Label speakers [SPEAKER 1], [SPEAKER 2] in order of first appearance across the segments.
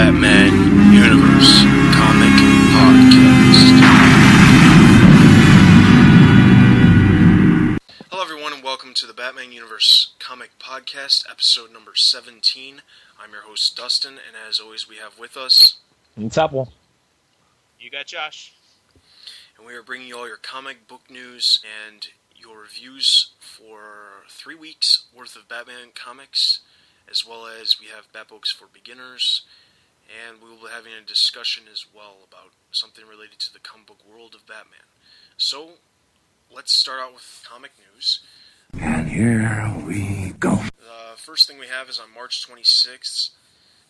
[SPEAKER 1] Batman Universe Comic Podcast. Hello, everyone, and welcome to the Batman Universe Comic Podcast, episode number 17. I'm your host, Dustin, and as always, we have with us,
[SPEAKER 2] It's Apple.
[SPEAKER 3] You got Josh.
[SPEAKER 1] and we are bringing you all your comic book news and your reviews for three weeks worth of Batman comics, as well as we have Bat Books for beginners, and we will be having a discussion as well about something related to the comic book world of Batman. So, let's start out with comic news.
[SPEAKER 4] And here we go.
[SPEAKER 1] The first thing we have is on March 26th.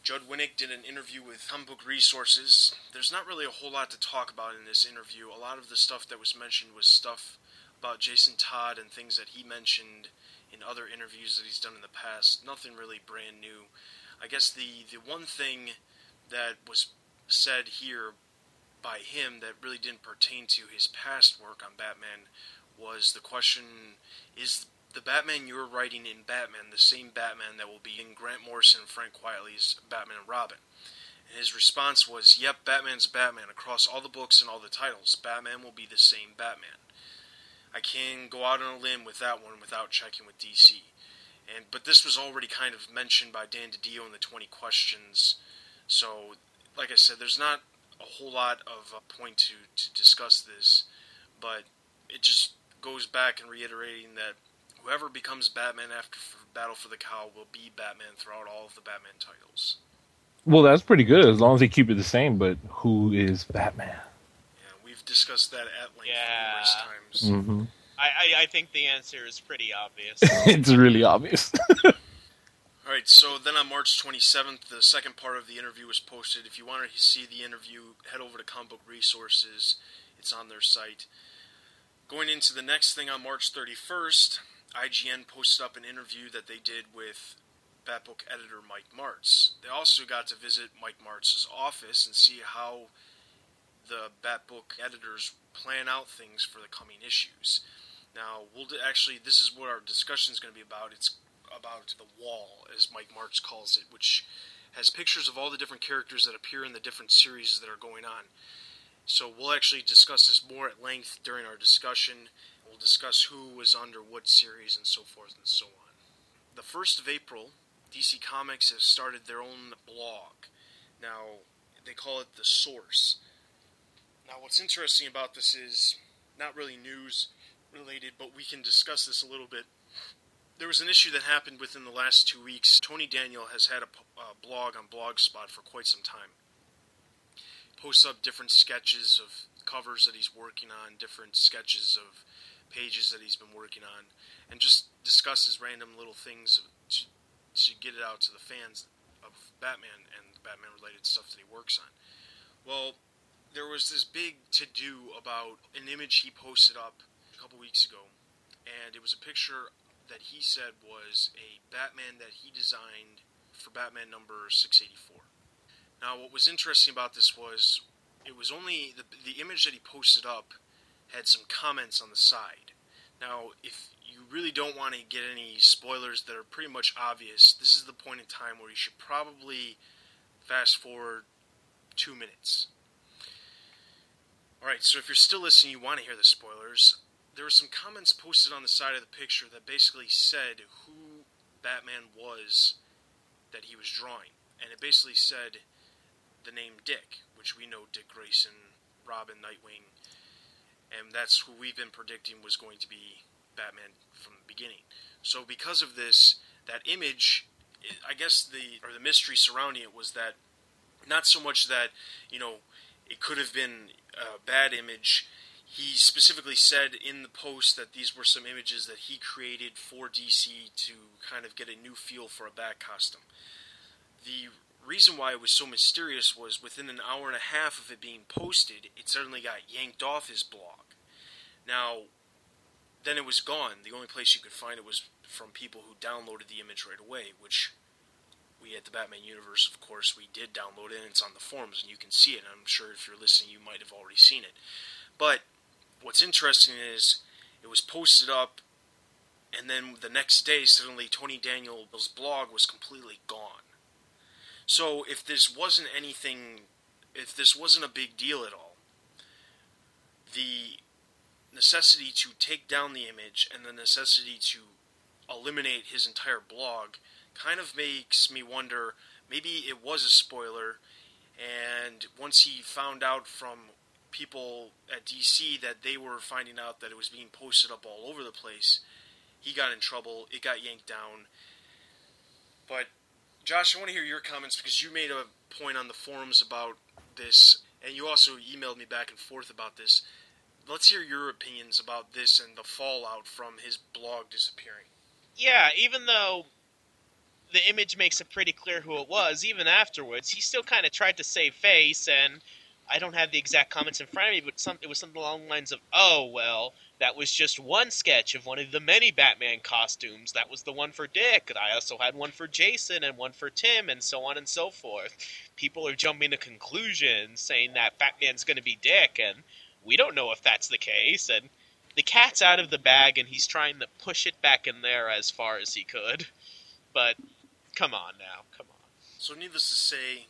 [SPEAKER 1] Judd Winick did an interview with Comic Book Resources. There's not really a whole lot to talk about in this interview. A lot of the stuff that was mentioned was stuff about Jason Todd and things that he mentioned in other interviews that he's done in the past. Nothing really brand new. I guess the, the one thing that was said here by him that really didn't pertain to his past work on Batman was the question is the Batman you're writing in Batman the same Batman that will be in Grant Morrison and Frank Quitely's Batman and Robin? And his response was, Yep, Batman's Batman. Across all the books and all the titles, Batman will be the same Batman. I can go out on a limb with that one without checking with DC. And but this was already kind of mentioned by Dan DiDio in the 20 questions. So, like I said, there's not a whole lot of a point to, to discuss this, but it just goes back and reiterating that whoever becomes Batman after Battle for the Cowl will be Batman throughout all of the Batman titles.
[SPEAKER 2] Well, that's pretty good as long as they keep it the same. But who is Batman?
[SPEAKER 1] Yeah, we've discussed that at length
[SPEAKER 3] Yeah.
[SPEAKER 1] numerous times.
[SPEAKER 2] hmm
[SPEAKER 3] I, I, I think the answer is pretty obvious.
[SPEAKER 2] it's really obvious.
[SPEAKER 1] All right, so then on March 27th, the second part of the interview was posted. If you want to see the interview, head over to Comic Book Resources. It's on their site. Going into the next thing on March 31st, IGN posted up an interview that they did with Batbook editor Mike Marts. They also got to visit Mike Marts's office and see how the Batbook editors plan out things for the coming issues. Now, we'll actually, this is what our discussion is going to be about. It's about the wall, as Mike Marts calls it, which has pictures of all the different characters that appear in the different series that are going on. So we'll actually discuss this more at length during our discussion. We'll discuss who was under what series and so forth and so on. The 1st of April, DC Comics has started their own blog. Now, they call it The Source. Now, what's interesting about this is not really news related, but we can discuss this a little bit there was an issue that happened within the last two weeks. Tony Daniel has had a uh, blog on Blogspot for quite some time. Posts up different sketches of covers that he's working on, different sketches of pages that he's been working on, and just discusses random little things to, to get it out to the fans of Batman and Batman related stuff that he works on. Well, there was this big to do about an image he posted up a couple weeks ago, and it was a picture that he said was a Batman that he designed for Batman number 684. Now, what was interesting about this was it was only the, the image that he posted up had some comments on the side. Now, if you really don't want to get any spoilers that are pretty much obvious, this is the point in time where you should probably fast forward two minutes. Alright, so if you're still listening, you want to hear the spoilers, there were some comments posted on the side of the picture that basically said who Batman was that he was drawing. And it basically said the name Dick, which we know Dick Grayson, Robin, Nightwing, and that's who we've been predicting was going to be Batman from the beginning. So because of this, that image, I guess the or the mystery surrounding it was that not so much that you know it could have been a bad image he specifically said in the post that these were some images that he created for DC to kind of get a new feel for a bat costume. The reason why it was so mysterious was within an hour and a half of it being posted, it suddenly got yanked off his blog. Now, then it was gone. The only place you could find it was from people who downloaded the image right away, which we at the Batman Universe, of course, we did download it, and it's on the forums, and you can see it. I'm sure if you're listening, you might have already seen it. But what's interesting is it was posted up, and then the next day, suddenly Tony Daniel's blog was completely gone. So if this wasn't anything, if this wasn't a big deal at all, the necessity to take down the image and the necessity to eliminate his entire blog kind of makes me wonder maybe it was a spoiler and once he found out from people at DC that they were finding out that it was being posted up all over the place he got in trouble it got yanked down but Josh I want to hear your comments because you made a point on the forums about this and you also emailed me back and forth about this let's hear your opinions about this and the fallout from his blog disappearing.
[SPEAKER 3] Yeah, even though the image makes it pretty clear who it was, even afterwards, he still kind of tried to save face, and I don't have the exact comments in front of me, but some, it was something along the lines of, oh, well, that was just one sketch of one of the many Batman costumes. That was the one for Dick. And I also had one for Jason and one for Tim, and so on and so forth. People are jumping to conclusions saying that Batman's going to be Dick, and we don't know if that's the case, and the cat's out of the bag, and he's trying to push it back in there as far as he could. But come on now, come on.
[SPEAKER 1] So, needless to say,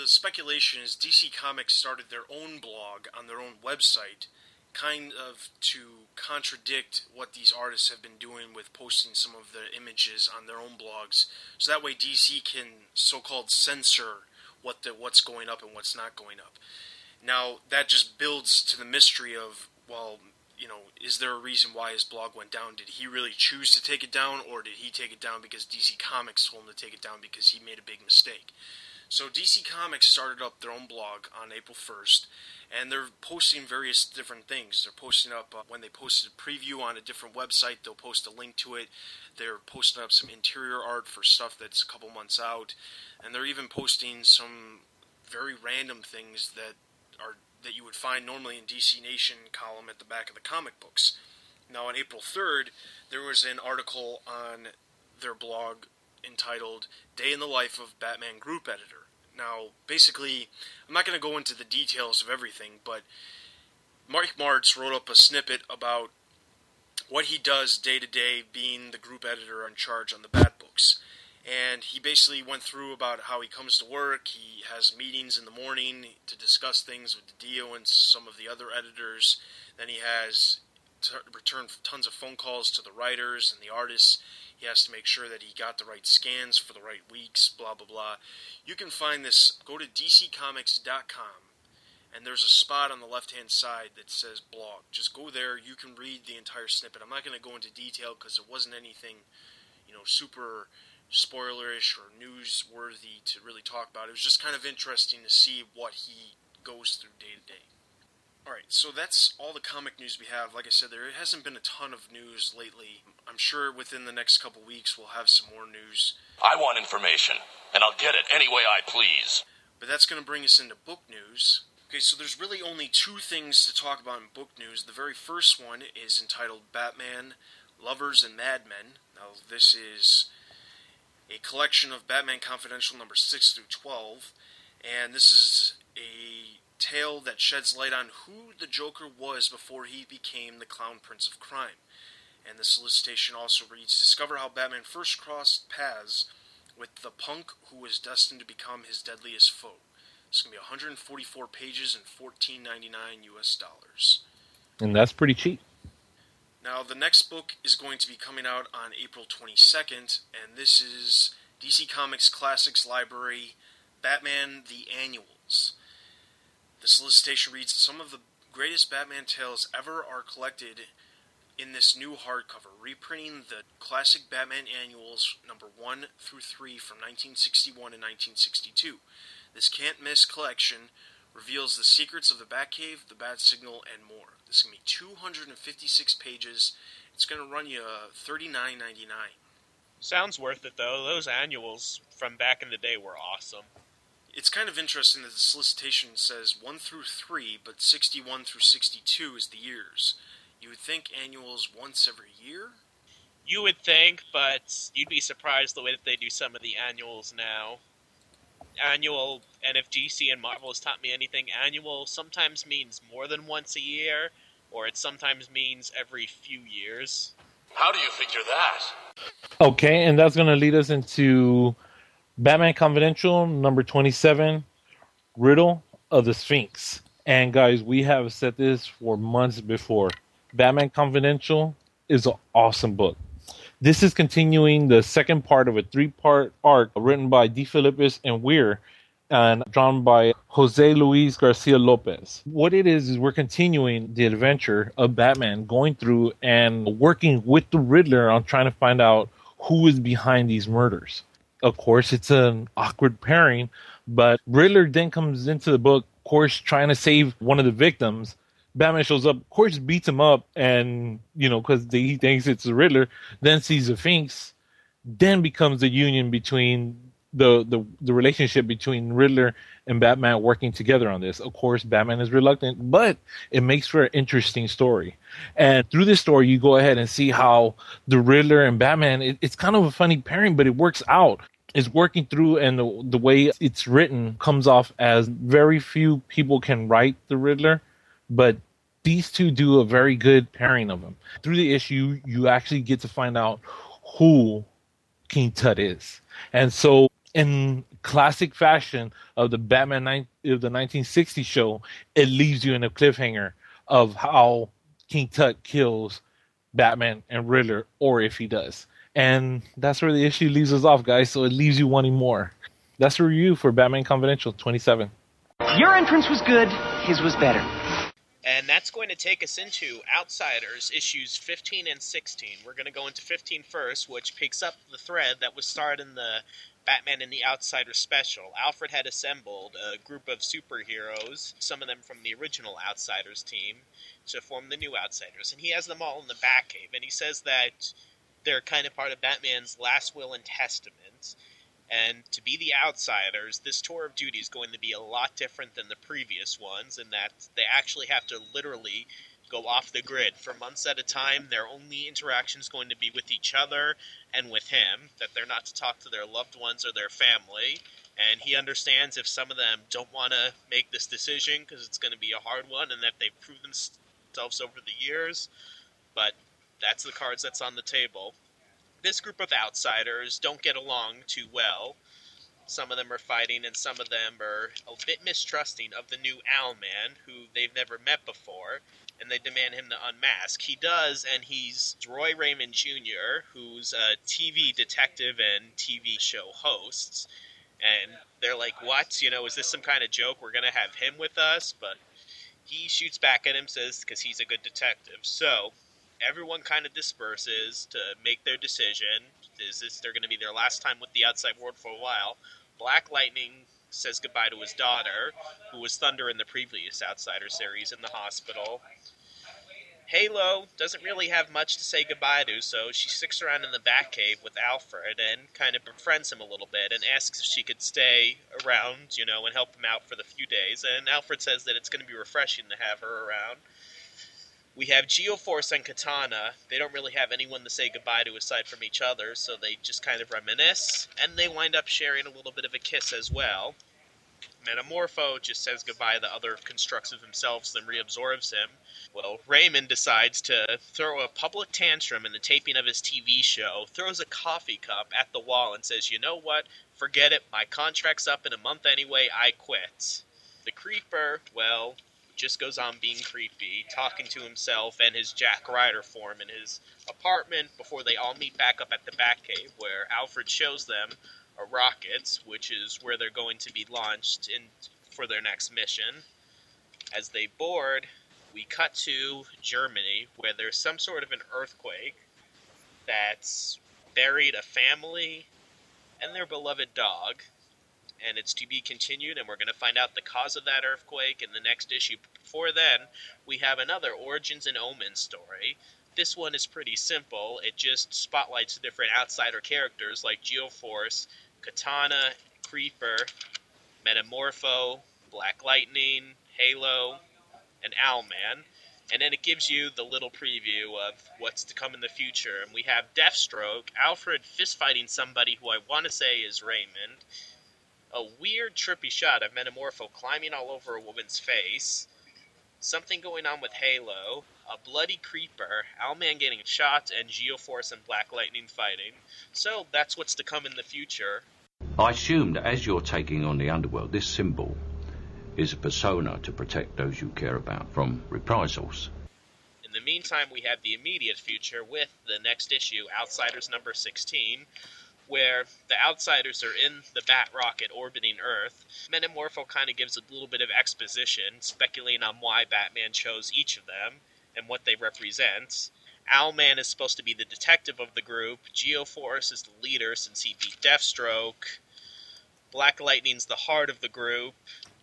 [SPEAKER 1] the, speculation is DC Comics started their own blog on their own website, kind of to contradict what these artists have been doing with posting some of the images on their own blogs. So that way, DC can so-called censor what the, what's going up and what's not going up. Now that just builds to the mystery of well, you know, is there a reason why his blog went down? Did he really choose to take it down, or did he take it down because DC Comics told him to take it down because he made a big mistake? So DC Comics started up their own blog on April 1st, and they're posting various different things. They're posting up uh, when they posted a preview on a different website, they'll post a link to it. They're posting up some interior art for stuff that's a couple months out, and they're even posting some very random things that are that you would find normally in DC Nation column at the back of the comic books. Now, on April 3rd, there was an article on their blog entitled Day in the Life of Batman Group Editor. Now, basically, I'm not going to go into the details of everything, but Mike Marts wrote up a snippet about what he does day to day being the group editor in charge on the Bat books and he basically went through about how he comes to work. He has meetings in the morning to discuss things with DiDio and some of the other editors. Then he has to return tons of phone calls to the writers and the artists. He has to make sure that he got the right scans for the right weeks, blah, blah, blah. You can find this, go to dccomics.com, and there's a spot on the left hand side that says blog. Just go there, you can read the entire snippet. I'm not going to go into detail because it wasn't anything, you know, super spoilerish or newsworthy to really talk about. It was just kind of interesting to see what he goes through day to day. Alright, so that's all the comic news we have. Like I said, there hasn't been a ton of news lately. I'm sure within the next couple weeks we'll have some more news.
[SPEAKER 5] I want information, and I'll get it any way I please.
[SPEAKER 1] But that's going to bring us into book news. Okay, so there's really only two things to talk about in book news. The very first one is entitled Batman, Lovers, and Madmen. Now, this is a collection of Batman Confidential number 6 through 12, and this is a tale that sheds light on who the Joker was before he became the Clown Prince of Crime. And the solicitation also reads Discover how Batman first crossed paths with the punk who was destined to become his deadliest foe. It's going to be 144 pages and 14.99 US dollars.
[SPEAKER 2] And that's pretty cheap.
[SPEAKER 1] Now, the next book is going to be coming out on April 22nd, and this is DC Comics Classics Library Batman The Annuals. The solicitation reads Some of the greatest Batman tales ever are collected in this new hardcover, reprinting the classic Batman Annuals number 1 through 3 from 1961 and 1962. This can't miss collection reveals the secrets of the Batcave, the Bat Signal, and more. This is going to be 256 pages. It's going to run you uh, $39.99.
[SPEAKER 3] Sounds worth it, though. Those annuals from back in the day were awesome.
[SPEAKER 1] It's kind of interesting that the solicitation says 1 through 3, but 61 through 62 is the years. You would think annuals once every year?
[SPEAKER 3] You would think, but you'd be surprised the way that they do some of the annuals now annual, and if DC and Marvel has taught me anything, annual sometimes means more than once a year, or it sometimes means every few years.
[SPEAKER 5] How do you figure that?
[SPEAKER 2] Okay, and that's going to lead us into Batman Confidential number 27, Riddle of the Sphinx. And guys, we have said this for months before. Batman Confidential is an awesome book. This is continuing the second part of a three part arc written by DeFilippis and Weir and drawn by Jose Luis Garcia Lopez. What it is, is we're continuing the adventure of Batman going through and working with the Riddler on trying to find out who is behind these murders. Of course, it's an awkward pairing, but Riddler then comes into the book, of course, trying to save one of the victims. Batman shows up, of course, beats him up, and you know, because he thinks it's the Riddler. Then sees the Sphinx, then becomes the union between the, the the relationship between Riddler and Batman working together on this. Of course, Batman is reluctant, but it makes for an interesting story. And through this story, you go ahead and see how the Riddler and Batman. It, it's kind of a funny pairing, but it works out. It's working through, and the the way it's written comes off as very few people can write the Riddler, but these two do a very good pairing of them. Through the issue, you actually get to find out who King Tut is. And so in classic fashion of the Batman of the 1960 show, it leaves you in a cliffhanger of how King Tut kills Batman and Riddler, or if he does. And that's where the issue leaves us off, guys. So it leaves you wanting more. That's a review for Batman Confidential 27.
[SPEAKER 6] Your entrance was good, his was better.
[SPEAKER 3] And that's going to take us into Outsiders issues 15 and 16. We're going to go into 15 first, which picks up the thread that was started in the Batman and the Outsiders special. Alfred had assembled a group of superheroes, some of them from the original Outsiders team, to form the new Outsiders. And he has them all in the Batcave. And he says that they're kind of part of Batman's last will and testament. And to be the outsiders, this tour of duty is going to be a lot different than the previous ones in that they actually have to literally go off the grid for months at a time. Their only interaction is going to be with each other and with him, that they're not to talk to their loved ones or their family. And he understands if some of them don't want to make this decision because it's going to be a hard one and that they've proved themselves over the years. But that's the cards that's on the table this group of outsiders don't get along too well. Some of them are fighting, and some of them are a bit mistrusting of the new Owlman, who they've never met before, and they demand him to unmask. He does, and he's Roy Raymond Jr., who's a TV detective and TV show host. And they're like, What? You know, is this some kind of joke? We're going to have him with us? But he shoots back at him, says, because he's a good detective. So everyone kind of disperses to make their decision. Is this they're going to be their last time with the outside world for a while? Black Lightning says goodbye to his daughter, who was Thunder in the previous Outsider series in the hospital. Halo doesn't really have much to say goodbye to, so she sticks around in the Batcave with Alfred and kind of befriends him a little bit and asks if she could stay around, you know, and help him out for the few days. And Alfred says that it's going to be refreshing to have her around. We have Geoforce and Katana. They don't really have anyone to say goodbye to aside from each other, so they just kind of reminisce, and they wind up sharing a little bit of a kiss as well. Metamorpho just says goodbye to the other constructs of himself, then reabsorbs him. Well, Raymond decides to throw a public tantrum in the taping of his TV show, throws a coffee cup at the wall, and says, You know what? Forget it. My contract's up in a month anyway. I quit. The Creeper, well, just goes on being creepy, talking to himself and his Jack Ryder form in his apartment before they all meet back up at the Batcave, where Alfred shows them a rocket, which is where they're going to be launched in for their next mission. As they board, we cut to Germany, where there's some sort of an earthquake that's buried a family and their beloved dog and it's to be continued, and we're going to find out the cause of that earthquake in the next issue. Before then, we have another Origins and Omens story. This one is pretty simple. It just spotlights different outsider characters like Geoforce, Katana, Creeper, Metamorpho, Black Lightning, Halo, and Owlman. And then it gives you the little preview of what's to come in the future. And we have Deathstroke, Alfred fistfighting somebody who I want to say is Raymond, a weird, trippy shot of Metamorpho climbing all over a woman's face, something going on with Halo, a bloody creeper, Owlman getting shot, and Geoforce and Black Lightning fighting. So that's what's to come in the future.
[SPEAKER 7] I assume that as you're taking on the underworld, this symbol is a persona to protect those you care about from reprisals.
[SPEAKER 3] In the meantime, we have the immediate future with the next issue, Outsiders number 16, where the Outsiders are in the Bat rocket orbiting Earth. Metamorpho kind of gives a little bit of exposition, speculating on why Batman chose each of them and what they represent. Owlman is supposed to be the detective of the group. Geoforce is the leader since he beat Deathstroke. Black Lightning's the heart of the group.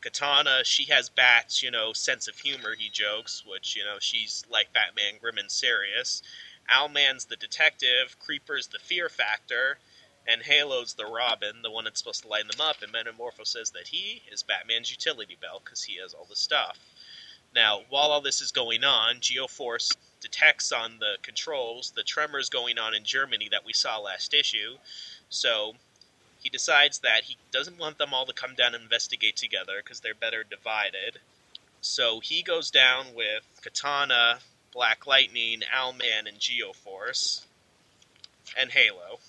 [SPEAKER 3] Katana, she has Bat's, you know, sense of humor, he jokes, which, you know, she's like Batman, grim and serious. Owlman's the detective, Creeper's the fear factor, and Halo's the Robin, the one that's supposed to lighten them up, and Metamorpho says that he is Batman's utility belt because he has all the stuff. Now, while all this is going on, Geoforce detects on the controls the tremors going on in Germany that we saw last issue, so he decides that he doesn't want them all to come down and investigate together because they're better divided. So he goes down with Katana, Black Lightning, Owlman, and Geoforce, and Halo.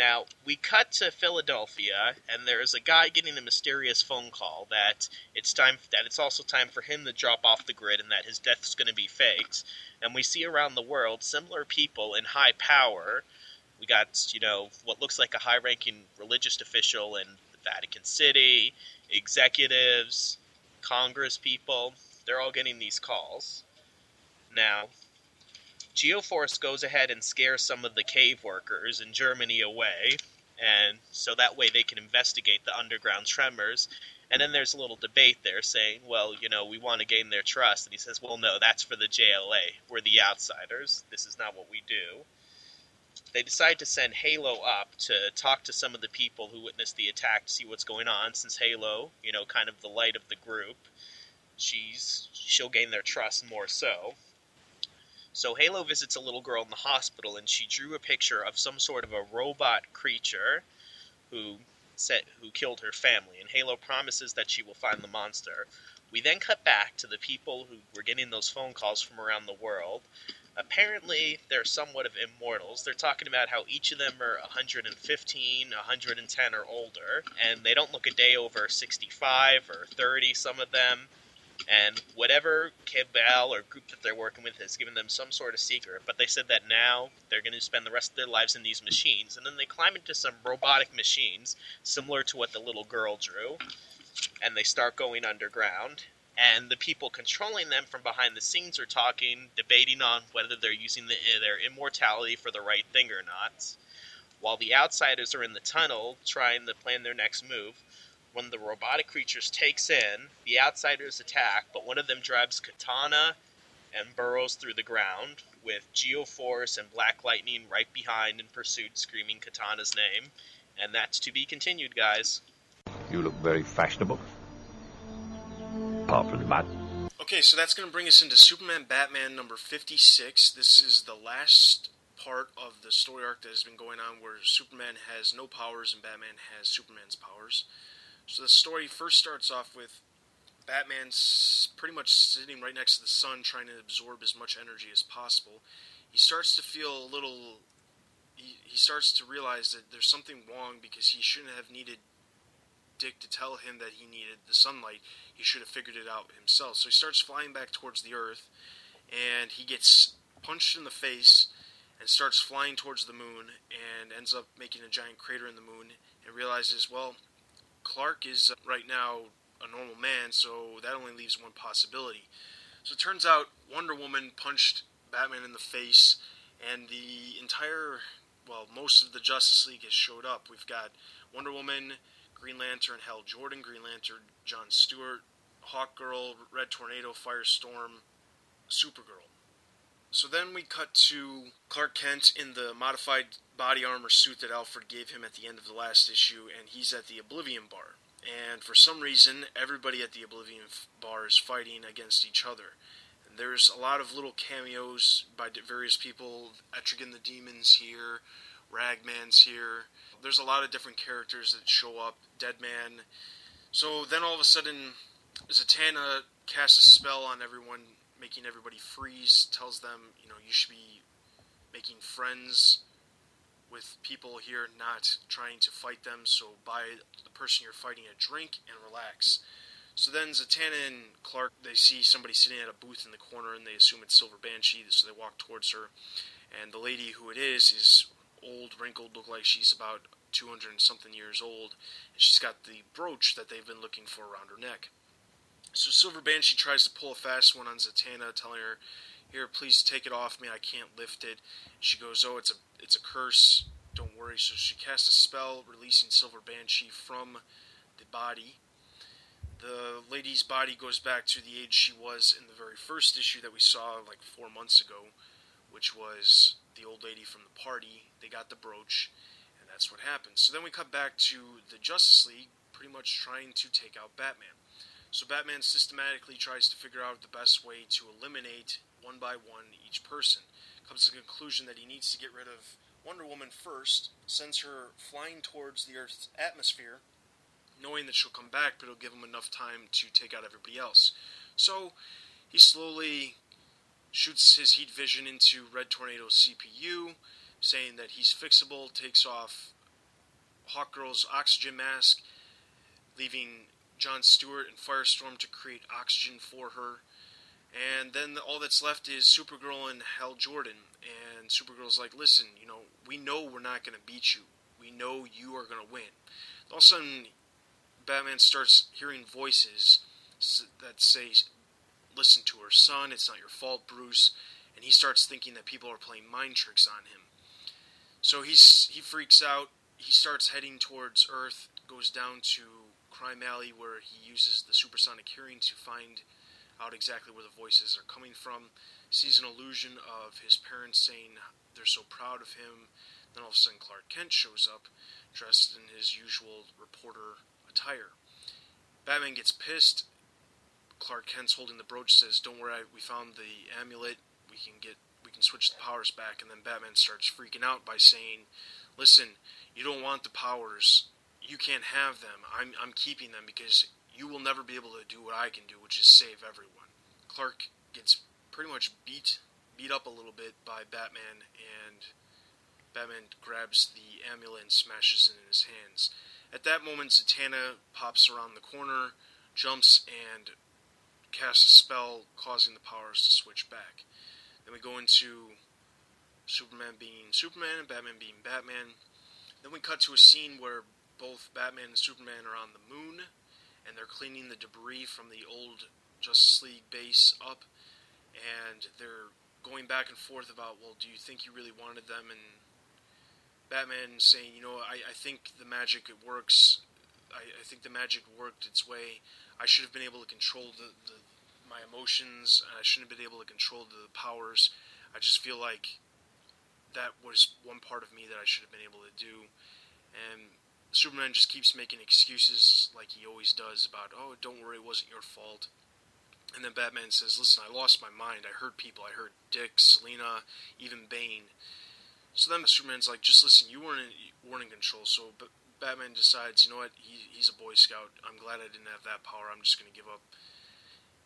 [SPEAKER 3] Now, we cut to Philadelphia, and there's a guy getting a mysterious phone call that it's time that it's also time for him to drop off the grid and that his death is going to be faked. And we see around the world similar people in high power we got, you know, what looks like a high ranking religious official in the Vatican City, executives, Congress people. They're all getting these calls. Now, Geoforce goes ahead and scares some of the cave workers in Germany away, and so that way they can investigate the underground tremors. And then there's a little debate there saying, well, you know, we want to gain their trust. And he says, well, no, that's for the JLA. We're the outsiders. This is not what we do they decide to send Halo up to talk to some of the people who witnessed the attack to see what's going on. Since Halo, you know, kind of the light of the group, she's she'll gain their trust more so. So Halo visits a little girl in the hospital, and she drew a picture of some sort of a robot creature who set who killed her family. And Halo promises that she will find the monster. We then cut back to the people who were getting those phone calls from around the world apparently they're somewhat of immortals. They're talking about how each of them are 115, 110 or older, and they don't look a day over 65 or 30, some of them. And whatever cabal or group that they're working with has given them some sort of secret, but they said that now they're going to spend the rest of their lives in these machines. And then they climb into some robotic machines, similar to what the little girl drew, and they start going underground and the people controlling them from behind the scenes are talking, debating on whether they're using the, their immortality for the right thing or not. While the outsiders are in the tunnel trying to plan their next move, when the robotic creatures takes in, the outsiders attack, but one of them drives Katana and burrows through the ground, with Geoforce and Black Lightning right behind in pursuit, screaming Katana's name. And that's to be continued, guys.
[SPEAKER 7] You look very fashionable apart from the mud.
[SPEAKER 1] Okay, so that's going to bring us into Superman Batman number 56. This is the last part of the story arc that has been going on where Superman has no powers and Batman has Superman's powers. So the story first starts off with Batman's pretty much sitting right next to the sun trying to absorb as much energy as possible. He starts to feel a little. He, he starts to realize that there's something wrong because he shouldn't have needed Dick to tell him that he needed the sunlight. He should have figured it out himself. So he starts flying back towards the Earth, and he gets punched in the face and starts flying towards the moon and ends up making a giant crater in the moon and realizes, well, Clark is uh, right now a normal man, so that only leaves one possibility. So it turns out Wonder Woman punched Batman in the face, and the entire, well, most of the Justice League has showed up. We've got Wonder Woman, Green Lantern, Hal Jordan, Green Lantern, John Stewart, Hawkgirl, Red Tornado, Firestorm, Supergirl. So then we cut to Clark Kent in the modified body armor suit that Alfred gave him at the end of the last issue, and he's at the Oblivion Bar. And for some reason, everybody at the Oblivion Bar is fighting against each other. And there's a lot of little cameos by various people. Etrigan the Demon's here, Ragman's here. There's a lot of different characters that show up. Deadman. So then all of a sudden, Zatanna casts a spell on everyone, making everybody freeze. Tells them, you know, you should be making friends with people here not trying to fight them. So buy the person you're fighting a drink and relax. So then Zatanna and Clark they see somebody sitting at a booth in the corner and they assume it's Silver Banshee, so they walk towards her. And the lady who it is is old, wrinkled, look like she's about 200 and something years old, and she's got the brooch that they've been looking for around her neck. So Silver Banshee tries to pull a fast one on Zatanna, telling her, "Here, please take it off me. I can't lift it." She goes, "Oh, it's a it's a curse. Don't worry." So she casts a spell, releasing Silver Banshee from the body. The lady's body goes back to the age she was in the very first issue that we saw like four months ago, which was the old lady from the party. They got the brooch, and that's what happens. So then we cut back to the Justice League, pretty much trying to take out Batman. So Batman systematically tries to figure out the best way to eliminate one by one each person. Comes to the conclusion that he needs to get rid of Wonder Woman first, sends her flying towards the Earth's atmosphere, knowing that she'll come back, but it'll give him enough time to take out everybody else. So he slowly shoots his heat vision into Red Tornado's CPU, saying that he's fixable, takes off Hawkgirl's oxygen mask, leaving John Stewart and Firestorm to create oxygen for her. And then all that's left is Supergirl and Hal Jordan. And Supergirl's like, listen, you know, we know we're not going to beat you. We know you are going to win. All of a sudden, Batman starts hearing voices that say, listen to her son, it's not your fault, Bruce. And he starts thinking that people are playing mind tricks on him. So he's, he freaks out. He starts heading towards Earth, goes down to Crime Alley, where he uses the supersonic hearing to find out exactly where the voices are coming from. Sees an illusion of his parents saying they're so proud of him. Then all of a sudden, Clark Kent shows up, dressed in his usual reporter attire. Batman gets pissed. Clark Kent's holding the brooch. Says, "Don't worry, we found the amulet. We can get, we can switch the powers back." And then Batman starts freaking out by saying, "Listen, you don't want the powers you can't have them. I'm, I'm keeping them because you will never be able to do what I can do, which is save everyone. Clark gets pretty much beat beat up a little bit by Batman, and Batman grabs the amulet and smashes it in his hands. At that moment, Zatanna pops around the corner, jumps, and casts a spell, causing the powers to switch back. Then we go into Superman being Superman and Batman being Batman. Then we cut to a scene where both Batman and Superman are on the moon, and they're cleaning the debris from the old Justice League base up, and they're going back and forth about, well, do you think you really wanted them? And Batman saying, you know, I, I think the magic it works. I, I think the magic worked its way. I should have been able to control the, the my emotions. I shouldn't have been able to control the powers. I just feel like that was one part of me that I should have been able to do. And Superman just keeps making excuses like he always does about, oh, don't worry, it wasn't your fault. And then Batman says, listen, I lost my mind. I hurt people. I hurt Dick, Selina, even Bane. So then Superman's like, just listen, you weren't in, weren't in control. So but Batman decides, you know what, he, he's a Boy Scout. I'm glad I didn't have that power. I'm just going to give up.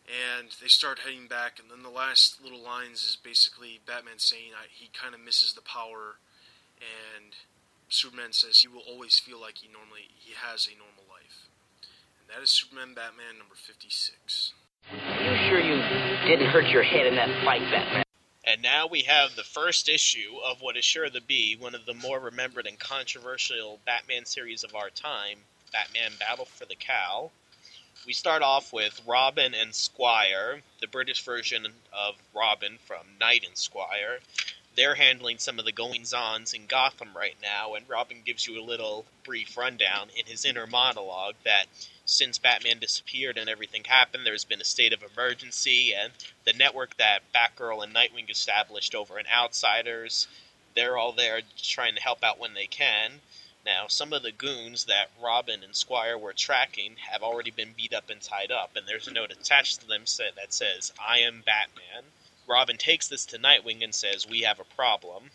[SPEAKER 1] And they start heading back, and then the last little lines is basically Batman saying he kind of misses the power, and Superman says he will always feel like he normally he has a normal life. And that is Superman Batman number 56.
[SPEAKER 6] You sure you didn't hurt your head in that fight, Batman?
[SPEAKER 3] And now we have the first issue of what is sure to be one of the more remembered and controversial Batman series of our time, Batman Battle for the Cowl. We start off with Robin and Squire, the British version of Robin from Knight and Squire, they're handling some of the goings ons in Gotham right now, and Robin gives you a little brief rundown in his inner monologue that since Batman disappeared and everything happened, there's been a state of emergency, and the network that Batgirl and Nightwing established over in Outsiders, they're all there trying to help out when they can. Now, some of the goons that Robin and Squire were tracking have already been beat up and tied up, and there's a note attached to them that says, I am Batman. Robin takes this to Nightwing and says, We have a problem.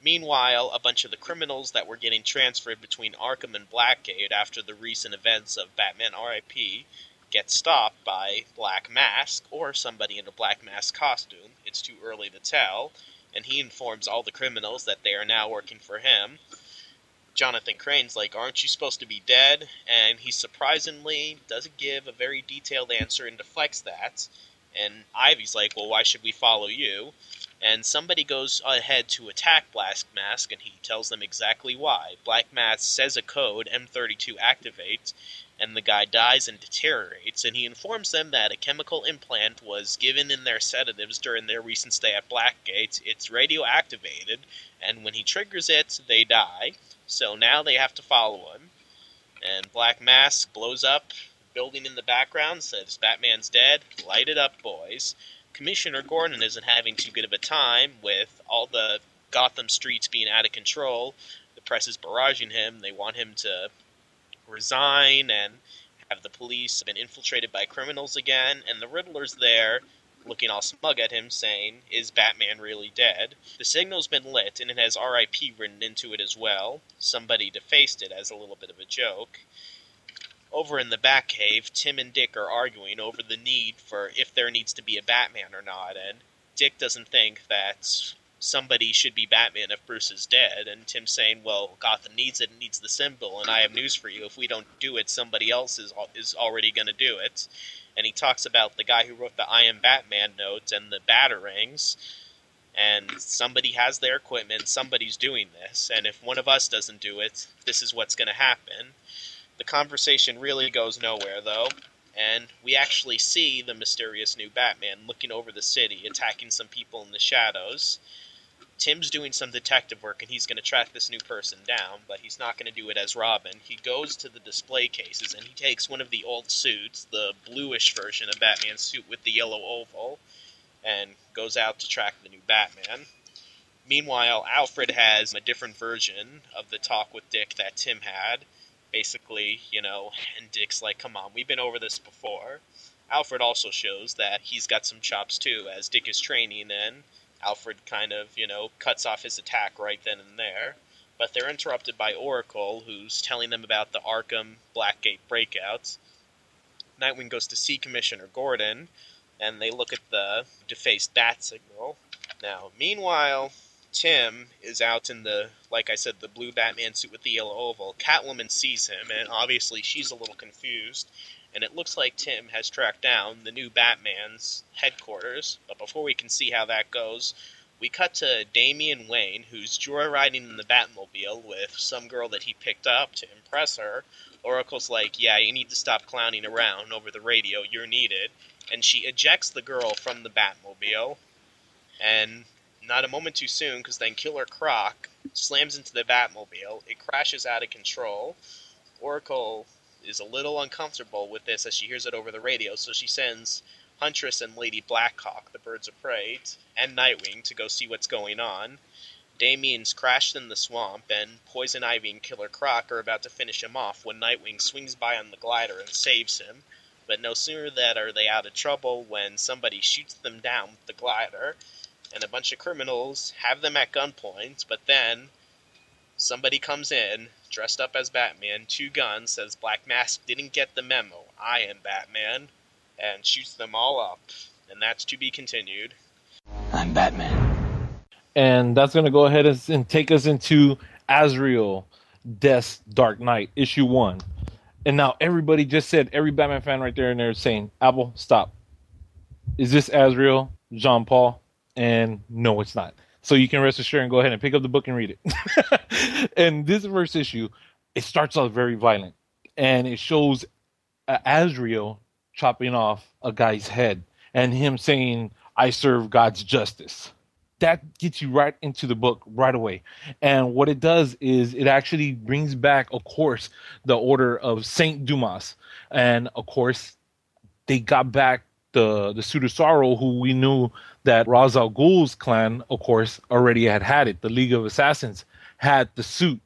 [SPEAKER 3] Meanwhile, a bunch of the criminals that were getting transferred between Arkham and Blackgate after the recent events of Batman RIP get stopped by Black Mask or somebody in a Black Mask costume. It's too early to tell. and he informs all the criminals that they are now working for him. Jonathan Crane's like, Aren't you supposed to be dead? And he surprisingly doesn't give a very detailed answer and deflects that. And Ivy's like, Well, why should we follow you? And somebody goes ahead to attack Black Mask, and he tells them exactly why. Black Mask says a code, M32 activates, and the guy dies and deteriorates, and he informs them that a chemical implant was given in their sedatives during their recent stay at Blackgate. It's radioactivated, and when he triggers it, they die. So now they have to follow him. And Black Mask blows up, building in the background, says, Batman's dead, light it up, boys. Commissioner Gordon isn't having too good of a time with all the Gotham streets being out of control. The press is barraging him. They want him to resign and have the police been infiltrated by criminals again, and the Riddler's there looking all smug at him, saying, Is Batman really dead? The signal's been lit, and it has RIP written into it as well. Somebody defaced it as a little bit of a joke. Over in the Batcave, Tim and Dick are arguing over the need for if there needs to be a Batman or not, and Dick doesn't think that somebody should be Batman if Bruce is dead, and Tim saying, "Well, Gotham needs it and needs the symbol, and I have news for you. If we don't do it, somebody else is is already going to do it." And he talks about the guy who wrote the "I am Batman" notes and the batarangs, and somebody has their equipment. Somebody's doing this, and if one of us doesn't do it, this is what's going to happen. The conversation really goes nowhere, though and we actually see the mysterious new Batman looking over the city, attacking some people in the shadows. Tim's doing some detective work and he's going to track this new person down, but he's not going to do it as Robin. He goes to the display cases and he takes one of the old suits, the bluish version of Batman's suit with the yellow oval, and goes out to track the new Batman. Meanwhile, Alfred has a different version of the talk with Dick that Tim had. Basically, you know, and Dick's like, come on, we've been over this before. Alfred also shows that he's got some chops too, as Dick is training and Alfred kind of, you know, cuts off his attack right then and there. But they're interrupted by Oracle, who's telling them about the Arkham Blackgate breakouts. Nightwing goes to see Commissioner Gordon, and they look at the defaced bat signal. Now, meanwhile, Tim is out in the, like I said, the blue Batman suit with the yellow oval. Catwoman sees him, and obviously she's a little confused and it looks like Tim has tracked down the new Batman's headquarters. But before we can see how that goes, we cut to Damian Wayne, who's joyriding in the Batmobile with some girl that he picked up to impress her. Oracle's like, Yeah, you need to stop clowning around over the radio, you're needed. And she ejects the girl from the Batmobile. And not a moment too soon, because then Killer Croc slams into the Batmobile. It crashes out of control. Oracle is a little uncomfortable with this as she hears it over the radio, so she sends Huntress and Lady Blackhawk, the birds of prey, and Nightwing to go see what's going on. Damian's crashed in the swamp, and Poison Ivy and Killer Croc are about to finish him off when Nightwing swings by on the glider and saves him. But no sooner that are they out of trouble when somebody shoots them down with the glider, and a bunch of criminals have them at gunpoint, but then somebody comes in, dressed up as Batman, two guns, says Black Mask didn't get the memo. I am Batman, and shoots them all up. And that's to be continued.
[SPEAKER 4] I'm Batman.
[SPEAKER 2] And that's going to go ahead and take us into Azrael, Death's Dark Knight, issue one. And now everybody just said, every Batman fan right there and they're saying, Apple, stop. Is this Azrael, Jean Paul? And no, it's not. So you can rest assured and go ahead and pick up the book and read it. and this first issue, it starts off very violent, and it shows uh, Azrael chopping off a guy's head, and him saying, "I serve God's justice." That gets you right into the book right away. And what it does is it actually brings back, of course, the order of Saint Dumas, and of course, they got back the the of Sorrow, who we knew that Ra's al Ghul's clan, of course, already had had it. The League of Assassins had the suit.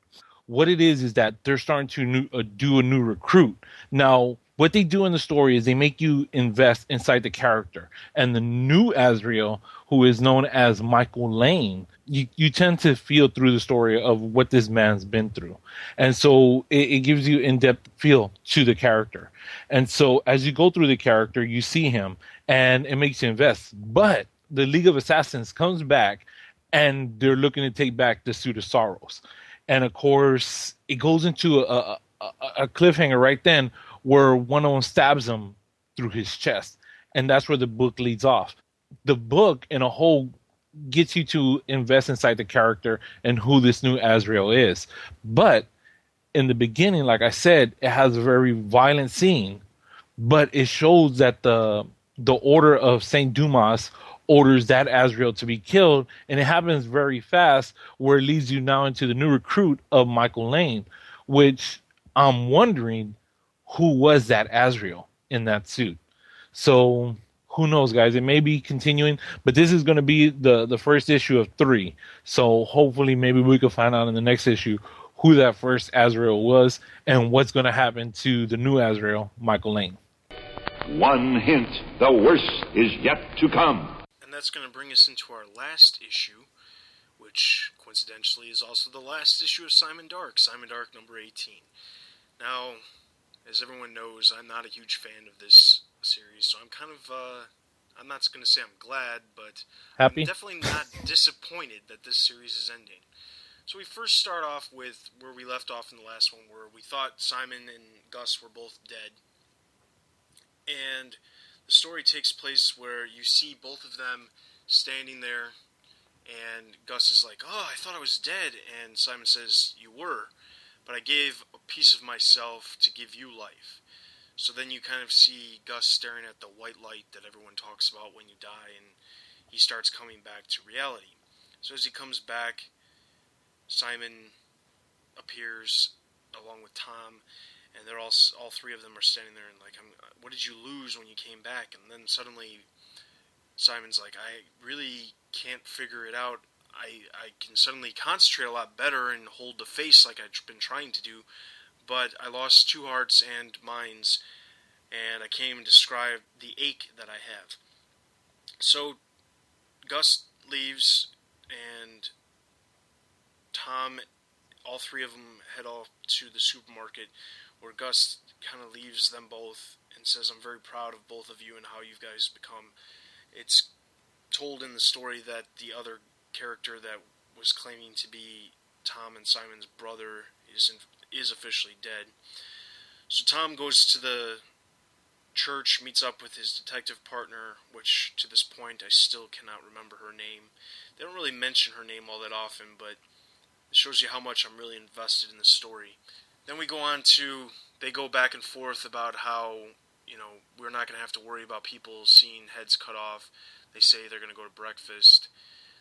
[SPEAKER 2] What it is is that they're starting to new, uh, do a new recruit now. What they do in the story is they make you invest inside the character, and the new Azrael, who is known as Michael Lane, you, you tend to feel through the story of what this man's been through. And so it, it gives you in depth feel to the character. And so as you go through the character, you see him and it makes you invest. But the League of Assassins comes back and they're looking to take back the suit of sorrows. And of course, it goes into a, a, a cliffhanger right then where one of them stabs him through his chest, and that's where the book leads off. The book, in a whole, gets you to invest inside the character and who this new Azrael is. But in the beginning, like I said, it has a very violent scene, but it shows that the the order of Saint Dumas orders that Azrael to be killed, and it happens very fast, where it leads you now into the new recruit of Michael Lane, which I'm wondering who was that Azrael in that suit. So who knows, guys? It may be continuing, but this is going to be the the first issue of three. So hopefully, maybe we can find out in the next issue who that first Azrael was and what's going to happen to the new Azrael, Michael Lane.
[SPEAKER 8] One hint: the worst is yet to come.
[SPEAKER 1] That's going to bring us into our last issue, which coincidentally is also the last issue of Simon Dark, Simon Dark number 18. Now, as everyone knows, I'm not a huge fan of this series, so I'm kind of, uh, I'm not going to say I'm glad, but
[SPEAKER 2] Happy?
[SPEAKER 1] I'm definitely not disappointed that this series is ending. So we first start off with where we left off in the last one, where we thought Simon and Gus were both dead. And story takes place where you see both of them standing there, and Gus is like, Oh, I thought I was dead. And Simon says, You were, but I gave a piece of myself to give you life. So then you kind of see Gus staring at the white light that everyone talks about when you die, and he starts coming back to reality. So as he comes back, Simon appears along with Tom, and they're all all three of them are standing there and like, "What did you lose when you came back?" And then suddenly, Simon's like, "I really can't figure it out. I I can suddenly concentrate a lot better and hold the face like I've been trying to do, but I lost two hearts and minds, and I can't even describe the ache that I have." So, Gus leaves, and Tom, all three of them head off to the supermarket where Gus kind of leaves them both and says, I'm very proud of both of you and how you guys become. It's told in the story that the other character that was claiming to be Tom and Simon's brother is in, is officially dead. So Tom goes to the church, meets up with his detective partner, which to this point I still cannot remember her name. They don't really mention her name all that often, but it shows you how much I'm really invested in the story. Then we go on to they go back and forth about how you know we're not going to have to worry about people seeing heads cut off. They say they're going to go to breakfast.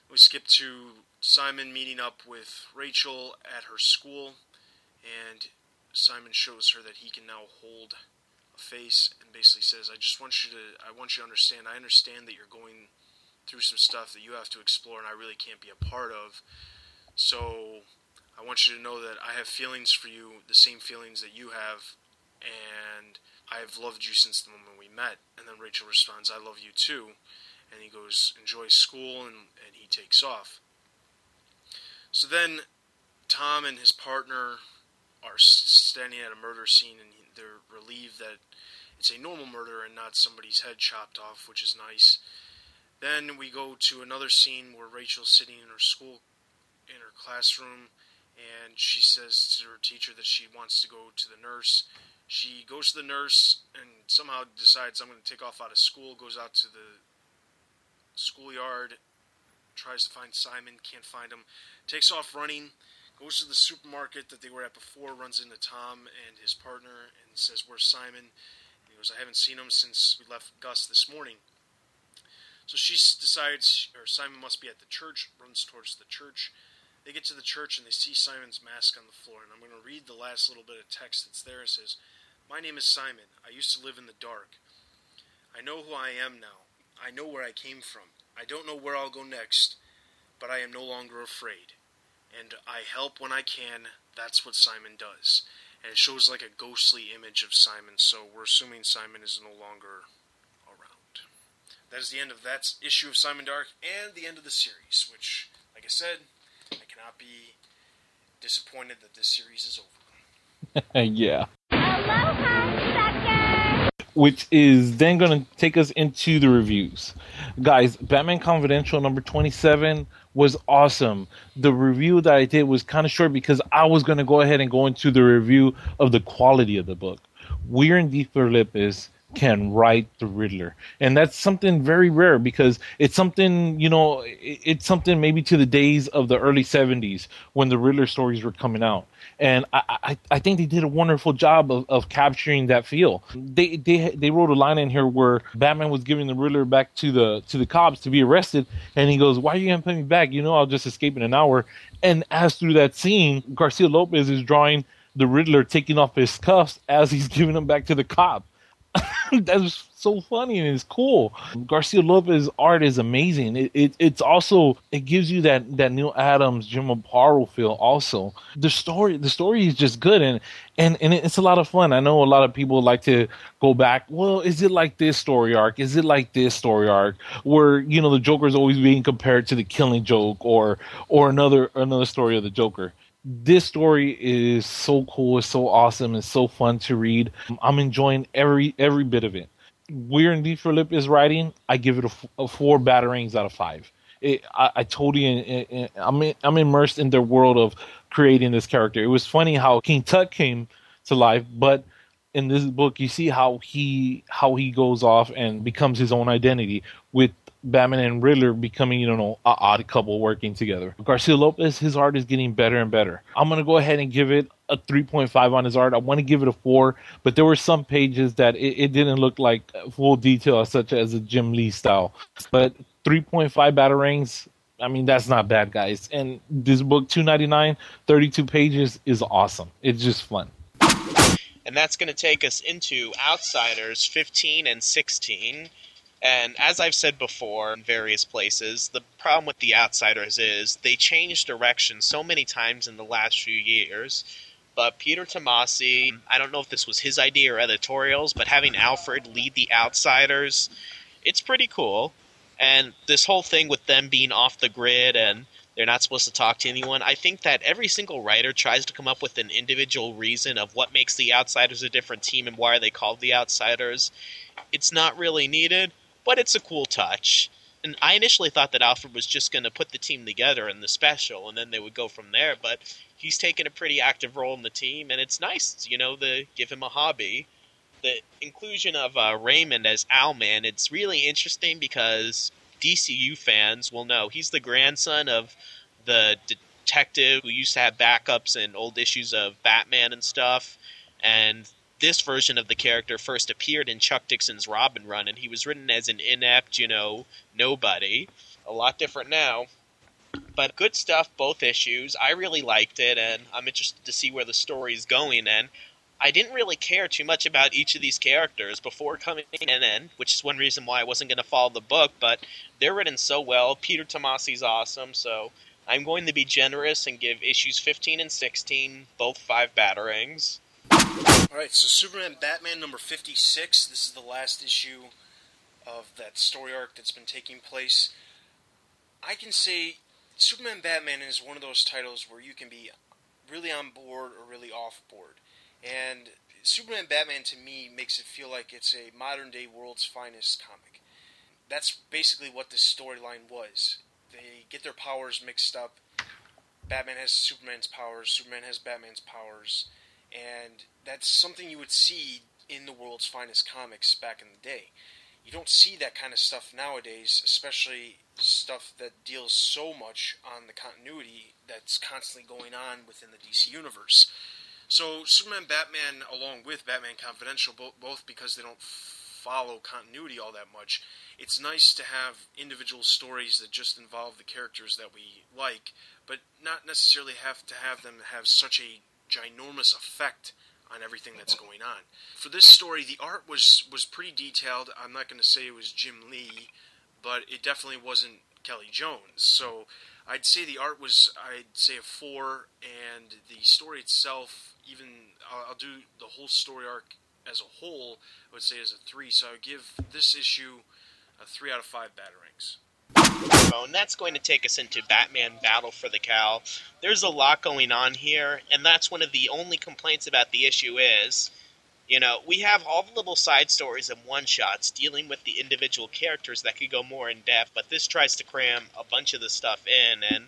[SPEAKER 1] We skip to Simon meeting up with Rachel at her school, and Simon shows her that he can now hold a face and basically says, "I just want you to I want you to understand. I understand that you're going through some stuff that you have to explore, and I really can't be a part of. So I want you to know that I have feelings for you, the same feelings that you have, and I have loved you since the moment we met. And then Rachel responds, I love you too. And he goes, enjoy school, and, and he takes off. So then Tom and his partner are standing at a murder scene, and they're relieved that it's a normal murder and not somebody's head chopped off, which is nice. Then we go to another scene where Rachel's sitting in her school, in her classroom, and she says to her teacher that she wants to go to the nurse. She goes to the nurse and somehow decides I'm going to take off out of school, goes out to the schoolyard, tries to find Simon, can't find him, takes off running, goes to the supermarket that they were at before, runs into Tom and his partner, and says, Where's Simon? And he goes, I haven't seen him since we left Gus this morning. So she decides, or Simon must be at the church, runs towards the church. They get to the church and they see Simon's mask on the floor. And I'm going to read the last little bit of text that's there. It says, My name is Simon. I used to live in the dark. I know who I am now. I know where I came from. I don't know where I'll go next, but I am no longer afraid. And I help when I can. That's what Simon does. And it shows like a ghostly image of Simon, so we're assuming Simon is no longer around. That is the end of that issue of Simon Dark and the end of the series, which, like I said, I cannot be disappointed that this series is over.
[SPEAKER 2] yeah. Which is then going to take us into the reviews. Guys, Batman Confidential number 27 was awesome. The review that I did was kind of short because I was going to go ahead and go into the review of the quality of the book. Weir and DeFilippis can write the Riddler, and that's something very rare because it's something you know it's something maybe to the days of the early '70s when the Riddler stories were coming out, and I I, I think they did a wonderful job of, of capturing that feel. They they they wrote a line in here where Batman was giving the Riddler back to the to the cops to be arrested, and he goes, "Why are you gonna put me back? You know I'll just escape in an hour." And as through that scene, Garcia Lopez is drawing the Riddler taking off his cuffs as he's giving them back to the cop. That's so funny and it's cool. Garcia Lopez's art is amazing. It, it, it's also it gives you that that Neal Adams, Jim Aparo feel. Also, the story the story is just good and and and it's a lot of fun. I know a lot of people like to go back. Well, is it like this story arc? Is it like this story arc where you know the Joker is always being compared to the Killing Joke or or another another story of the Joker? This story is so cool, it's so awesome, it's so fun to read. I'm enjoying every every bit of it. Weir and DeFilippis writing, I give it a, a four batarangs out of five. It, I, I totally, I'm in, I'm immersed in their world of creating this character. It was funny how King Tut came to life, but in this book you see how he how he goes off and becomes his own identity with Batman and Riddler becoming, you know, a odd couple working together. Garcia Lopez, his art is getting better and better. I'm gonna go ahead and give it a 3.5 on his art. I want to give it a four, but there were some pages that it, it didn't look like full detail, such as a Jim Lee style. But 3.5 batarangs, I mean, that's not bad, guys. And this book, 299, 32 pages, is awesome. It's just fun.
[SPEAKER 3] And that's going to take us into Outsiders 15 and 16. And as I've said before in various places, the problem with the Outsiders is they changed direction so many times in the last few years. But Peter Tomasi, I don't know if this was his idea or editorials, but having Alfred lead the Outsiders, it's pretty cool. And this whole thing with them being off the grid and they're not supposed to talk to anyone, I think that every single writer tries to come up with an individual reason of what makes the Outsiders a different team and why are they called the Outsiders. It's not really needed but it's a cool touch. And I initially thought that Alfred was just going to put the team together in the special, and then they would go from there. But he's taken a pretty active role in the team, and it's nice, you know, to give him a hobby. The inclusion of uh, Raymond as Owlman, it's really interesting because DCU fans will know he's the grandson of the detective who used to have backups in old issues of Batman and stuff. And this version of the character first appeared in Chuck Dixon's Robin run, and he was written as an inept, you know, nobody. A lot different now. But good stuff, both issues. I really liked it, and I'm interested to see where the story is going. And I didn't really care too much about each of these characters before coming in, which is one reason why I wasn't going to follow the book. But they're written so well. Peter Tomasi's awesome, so I'm going to be generous and give issues 15 and 16 both five batarangs.
[SPEAKER 1] Alright, so Superman Batman number 56. This is the last issue of that story arc that's been taking place. I can say Superman Batman is one of those titles where you can be really on board or really off board. And Superman Batman to me makes it feel like it's a modern day world's finest comic. That's basically what this storyline was. They get their powers mixed up. Batman has Superman's powers, Superman has Batman's powers and that's something you would see in the world's finest comics back in the day. You don't see that kind of stuff nowadays, especially stuff that deals so much on the continuity that's constantly going on within the DC universe. So Superman, Batman, along with Batman Confidential, both because they don't follow continuity all that much, it's nice to have individual stories that just involve the characters that we like, but not necessarily have to have them have such a ginormous effect on everything that's going on. For this story, the art was was pretty detailed. I'm not going to say it was Jim Lee, but it definitely wasn't Kelly Jones. So I'd say the art was I'd say a four, and the story itself, even I'll, I'll do the whole story arc as a whole. I would say as a three. So I would give this issue a three out of five batarangs.
[SPEAKER 3] And that's going to take us into Batman Battle for the Cowl. There's a lot going on here, and that's one of the only complaints about the issue is You know, we have all the little side stories and one shots dealing with the individual characters that could go more in depth, but this tries to cram a bunch of the stuff in and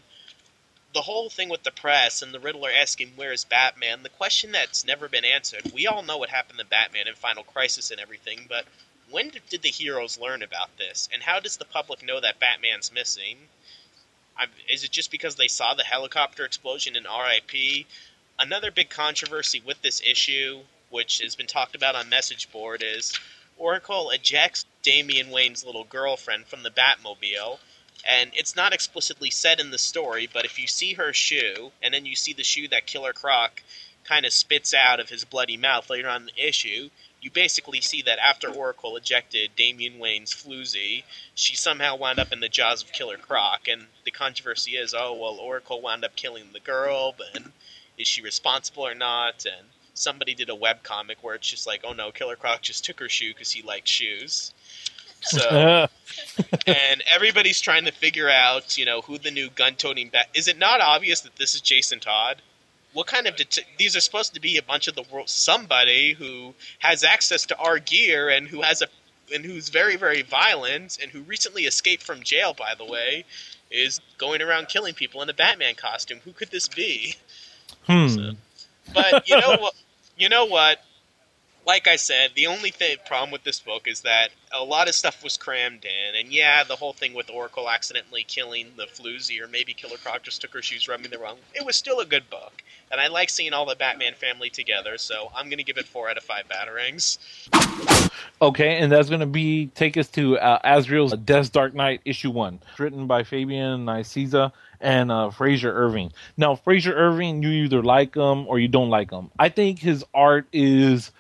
[SPEAKER 3] the whole thing with the press and the Riddler asking where's Batman, the question that's never been answered. We all know what happened to Batman in Final Crisis and everything, but when did the heroes learn about this? And how does the public know that Batman's missing? I'm, is it just because they saw the helicopter explosion in RIP? Another big controversy with this issue, which has been talked about on message board, is Oracle ejects Damian Wayne's little girlfriend from the Batmobile. And it's not explicitly said in the story, but if you see her shoe, and then you see the shoe that Killer Croc kind of spits out of his bloody mouth later on in the issue, you basically see that after Oracle ejected Damian Wayne's floozy, she somehow wound up in the jaws of Killer Croc. And the controversy is, oh, well, Oracle wound up killing the girl, but is she responsible or not? And somebody did a web comic where it's just like, oh no, Killer Croc just took her shoe because he liked shoes. So, and everybody's trying to figure out, you know, who the new gun-toting bat. Is it not obvious that this is Jason Todd? What kind of det- these are supposed to be a bunch of the world somebody who has access to our gear and who has a and who's very very violent and who recently escaped from jail by the way is going around killing people in a Batman costume. Who could this be?
[SPEAKER 2] Hmm.
[SPEAKER 3] So, but you know what? You know what? Like I said, the only problem with this book is that a lot of stuff was crammed in, and yeah, the whole thing with Oracle accidentally killing the floozy, or maybe Killer Croc just took her shoes, rubbing the wrong. It was still a good book, and I like seeing all the Batman family together. So I'm going to give it four out of five batarangs.
[SPEAKER 2] Okay, and that's going to be take us to uh, Azrael's Death's Dark Knight issue one, written by Fabian Nicieza and uh, Frazer Irving. Now, Frazer Irving, you either like him or you don't like him. I think his art is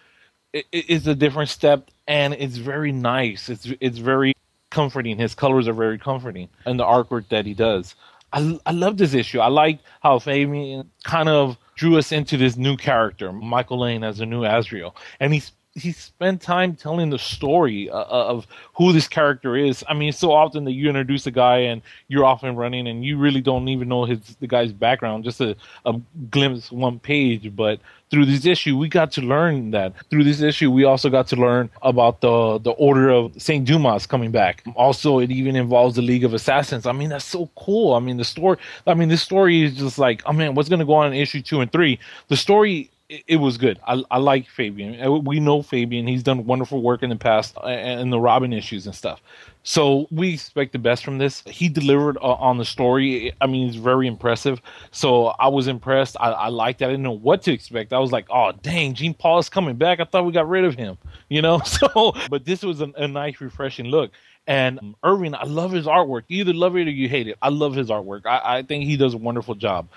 [SPEAKER 2] is a different step, and it's very nice. It's it's very comforting. His colors are very comforting, and the artwork that he does. I, I love this issue. I like how Fabian kind of drew us into this new character, Michael Lane as a new Azrael, and he's he spent time telling the story uh, of who this character is. I mean, so often that you introduce a guy and you're off and running, and you really don't even know his the guy's background, just a, a glimpse one page. But through this issue, we got to learn that. Through this issue, we also got to learn about the the Order of Saint Dumas coming back. Also, it even involves the League of Assassins. I mean, that's so cool. I mean, the story. I mean, this story is just like, oh man, what's going to go on in issue two and three? The story it, was good. I, I like Fabian. We know Fabian. He's done wonderful work in the past and uh, the Robin issues and stuff. So we expect the best from this. He delivered uh, on the story. I mean, it's very impressive. So I was impressed. I, I liked it. I didn't know what to expect. I was like, oh, dang, Jean-Paul is coming back. I thought we got rid of him, you know? So, but this was a, a nice, refreshing look. And Irving, I love his artwork. You either love it or you hate it. I love his artwork. I, I think he does a wonderful job.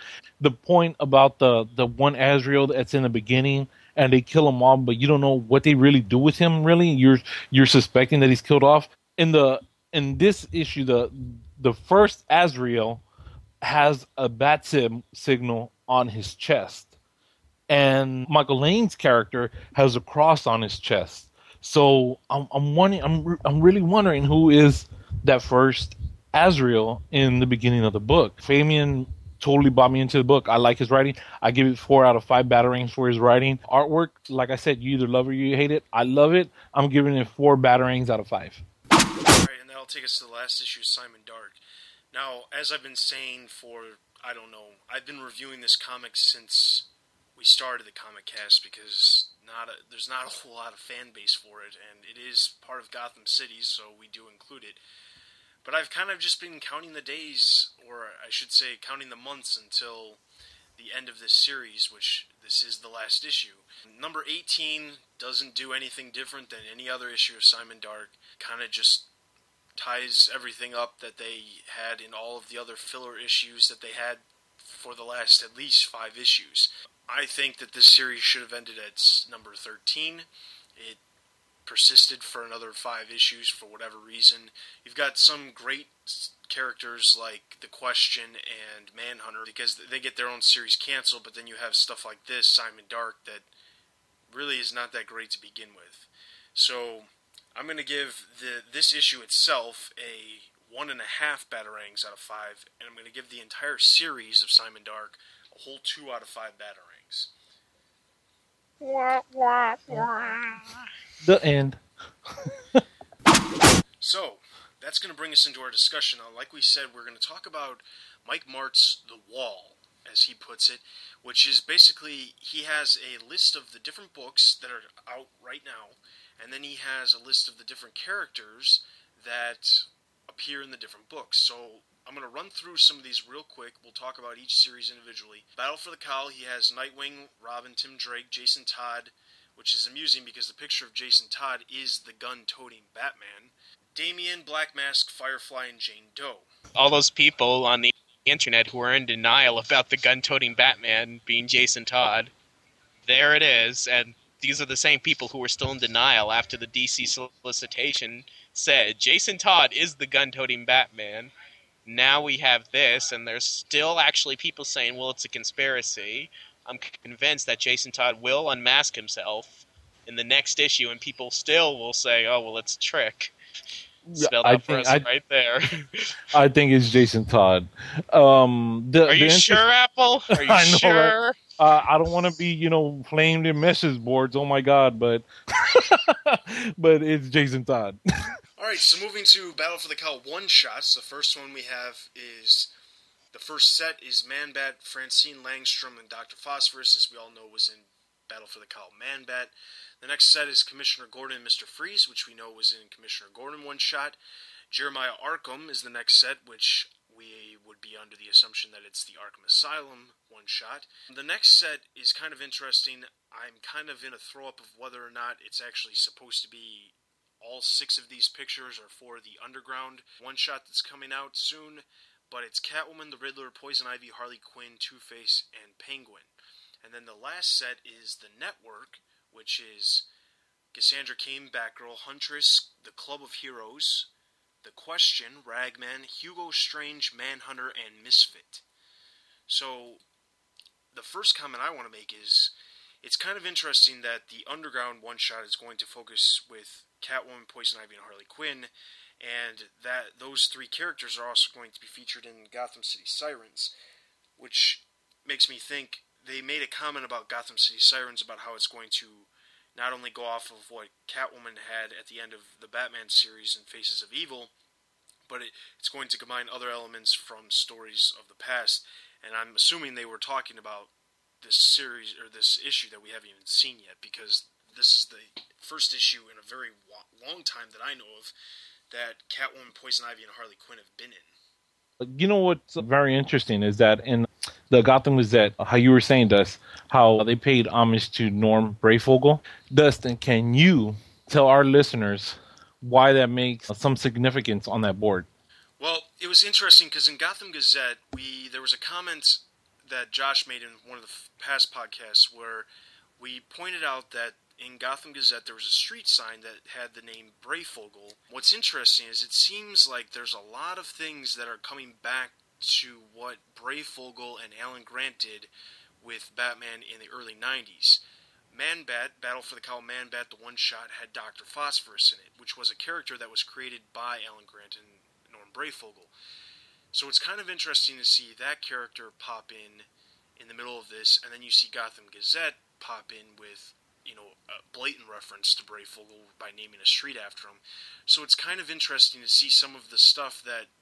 [SPEAKER 2] The point about the the one Azrael that's in the beginning and they kill him off, but you don't know what they really do with him. Really, you're you're suspecting that he's killed off. In the in this issue, the the first Azrael has a bat sim signal on his chest, and Michael Lane's character has a cross on his chest. So I'm, I'm wondering, I'm, I'm really wondering who is that first Azrael in the beginning of the book. Fabian totally bought me into the book. I like his writing. I give it four out of five batarangs for his writing. Artwork, like I said, you either love it or you hate it. I love it. I'm giving it four batarangs out of five.
[SPEAKER 1] That'll take us to the last issue, of Simon Dark. Now, as I've been saying for I don't know, I've been reviewing this comic since we started the comic cast because not a, there's not a whole lot of fan base for it, and it is part of Gotham City, so we do include it. But I've kind of just been counting the days, or I should say, counting the months until the end of this series, which this is the last issue. Number 18 doesn't do anything different than any other issue of Simon Dark. Kind of just ties everything up that they had in all of the other filler issues that they had for the last at least five issues. I think that this series should have ended at number 13. It persisted for another five issues for whatever reason. You've got some great characters like The Question and Manhunter because they get their own series canceled, but then you have stuff like this, Simon Dark, that really is not that great to begin with. So I'm going to give the this issue itself a one and a half batarangs out of five, and I'm going to give the entire series of Simon Dark a whole two out of five batarangs.
[SPEAKER 2] The end.
[SPEAKER 1] So, that's going to bring us into our discussion. Now, like we said, we're going to talk about Mike Marts' The Wall, as he puts it, which is basically he has a list of the different books that are out right now, and then he has a list of the different characters that appear in the different books. So, I'm going to run through some of these real quick. We'll talk about each series individually. Battle for the Cowl, he has Nightwing, Robin, Tim Drake, Jason Todd, which is amusing because the picture of Jason Todd is the gun toting Batman. Damian, Black Mask, Firefly, and Jane Doe.
[SPEAKER 3] All those people on the internet who are in denial about the gun-toting Batman being Jason Todd. There it is, and these are the same people who were still in denial after the DC solicitation said Jason Todd is the gun-toting Batman. Now we have this, and there's still actually people saying, well, it's a conspiracy. I'm convinced that Jason Todd will unmask himself in the next issue, and people still will say, "Oh, well, it's a trick." Spelled
[SPEAKER 2] I
[SPEAKER 3] out for
[SPEAKER 2] think-
[SPEAKER 3] us
[SPEAKER 2] I-
[SPEAKER 3] right there.
[SPEAKER 2] I think it's Jason Todd. Um, the,
[SPEAKER 3] Are you
[SPEAKER 2] inter-
[SPEAKER 3] sure, Apple? Are you
[SPEAKER 2] know,
[SPEAKER 3] sure?
[SPEAKER 2] right? Uh, I don't want to be, you know, flamed in message boards. Oh my god, but but it's Jason Todd.
[SPEAKER 1] All right, so moving to Battle for the Cowl one shots. The first one we have is the first set is Man Bat, Francine Langstrom, and Dr. Phosphorus, as we all know was in Battle for the Cowl Man Bat. The next set is Commissioner Gordon and Mr. Freeze, which we know was in Commissioner Gordon one shot. Jeremiah Arkham is the next set, which we would be under the assumption that it's the Arkham Asylum one shot. The next set is kind of interesting. I'm kind of in a throw up of whether or not it's actually supposed to be all six of these pictures are for the Underground one shot that's coming out soon. But it's Catwoman, the Riddler, Poison Ivy, Harley Quinn, Two Face, and Penguin. And then the last set is the Network, which is Cassandra Cain, Batgirl, Huntress, the Club of Heroes, The Question, Ragman, Hugo Strange, Manhunter, and Misfit. So, the first comment I want to make is it's kind of interesting that the Underground one shot is going to focus with Catwoman, Poison Ivy, and Harley Quinn, and that those three characters are also going to be featured in Gotham City Sirens, which makes me think they made a comment about Gotham City Sirens about how it's going to not only go off of what Catwoman had at the end of the Batman series in Faces of Evil, but it, it's going to combine other elements from stories of the past. And I'm assuming they were talking about this series or this issue that we haven't even seen yet because this is the first issue in a very long time that I know of that Catwoman, Poison Ivy, and Harley Quinn have been in.
[SPEAKER 2] You know what's very interesting is that in the Gotham Gazette, how you were saying, Dust, how they paid homage to Norm Breyfogle. Dustin, can you tell our listeners why that makes some significance on that board?
[SPEAKER 1] Well, it was interesting because in Gotham Gazette, we there was a comment that Josh made in one of the past podcasts where we pointed out that in Gotham Gazette there was a street sign that had the name Breyfogle. What's interesting is it seems like there's a lot of things that are coming back to what Breyfogle and Alan Grant did with Batman in the early 90s. Man Bat, Battle for the Cowl Man Bat, the one shot had Dr. Phosphorus in it, which was a character that was created by Alan Grant and Norm Breyfogle. So it's kind of interesting to see that character pop in in the middle of this, and then you see Gotham Gazette pop in with, you know, a blatant reference to Breyfogle by naming a street after him. So it's kind of interesting to see some of the stuff that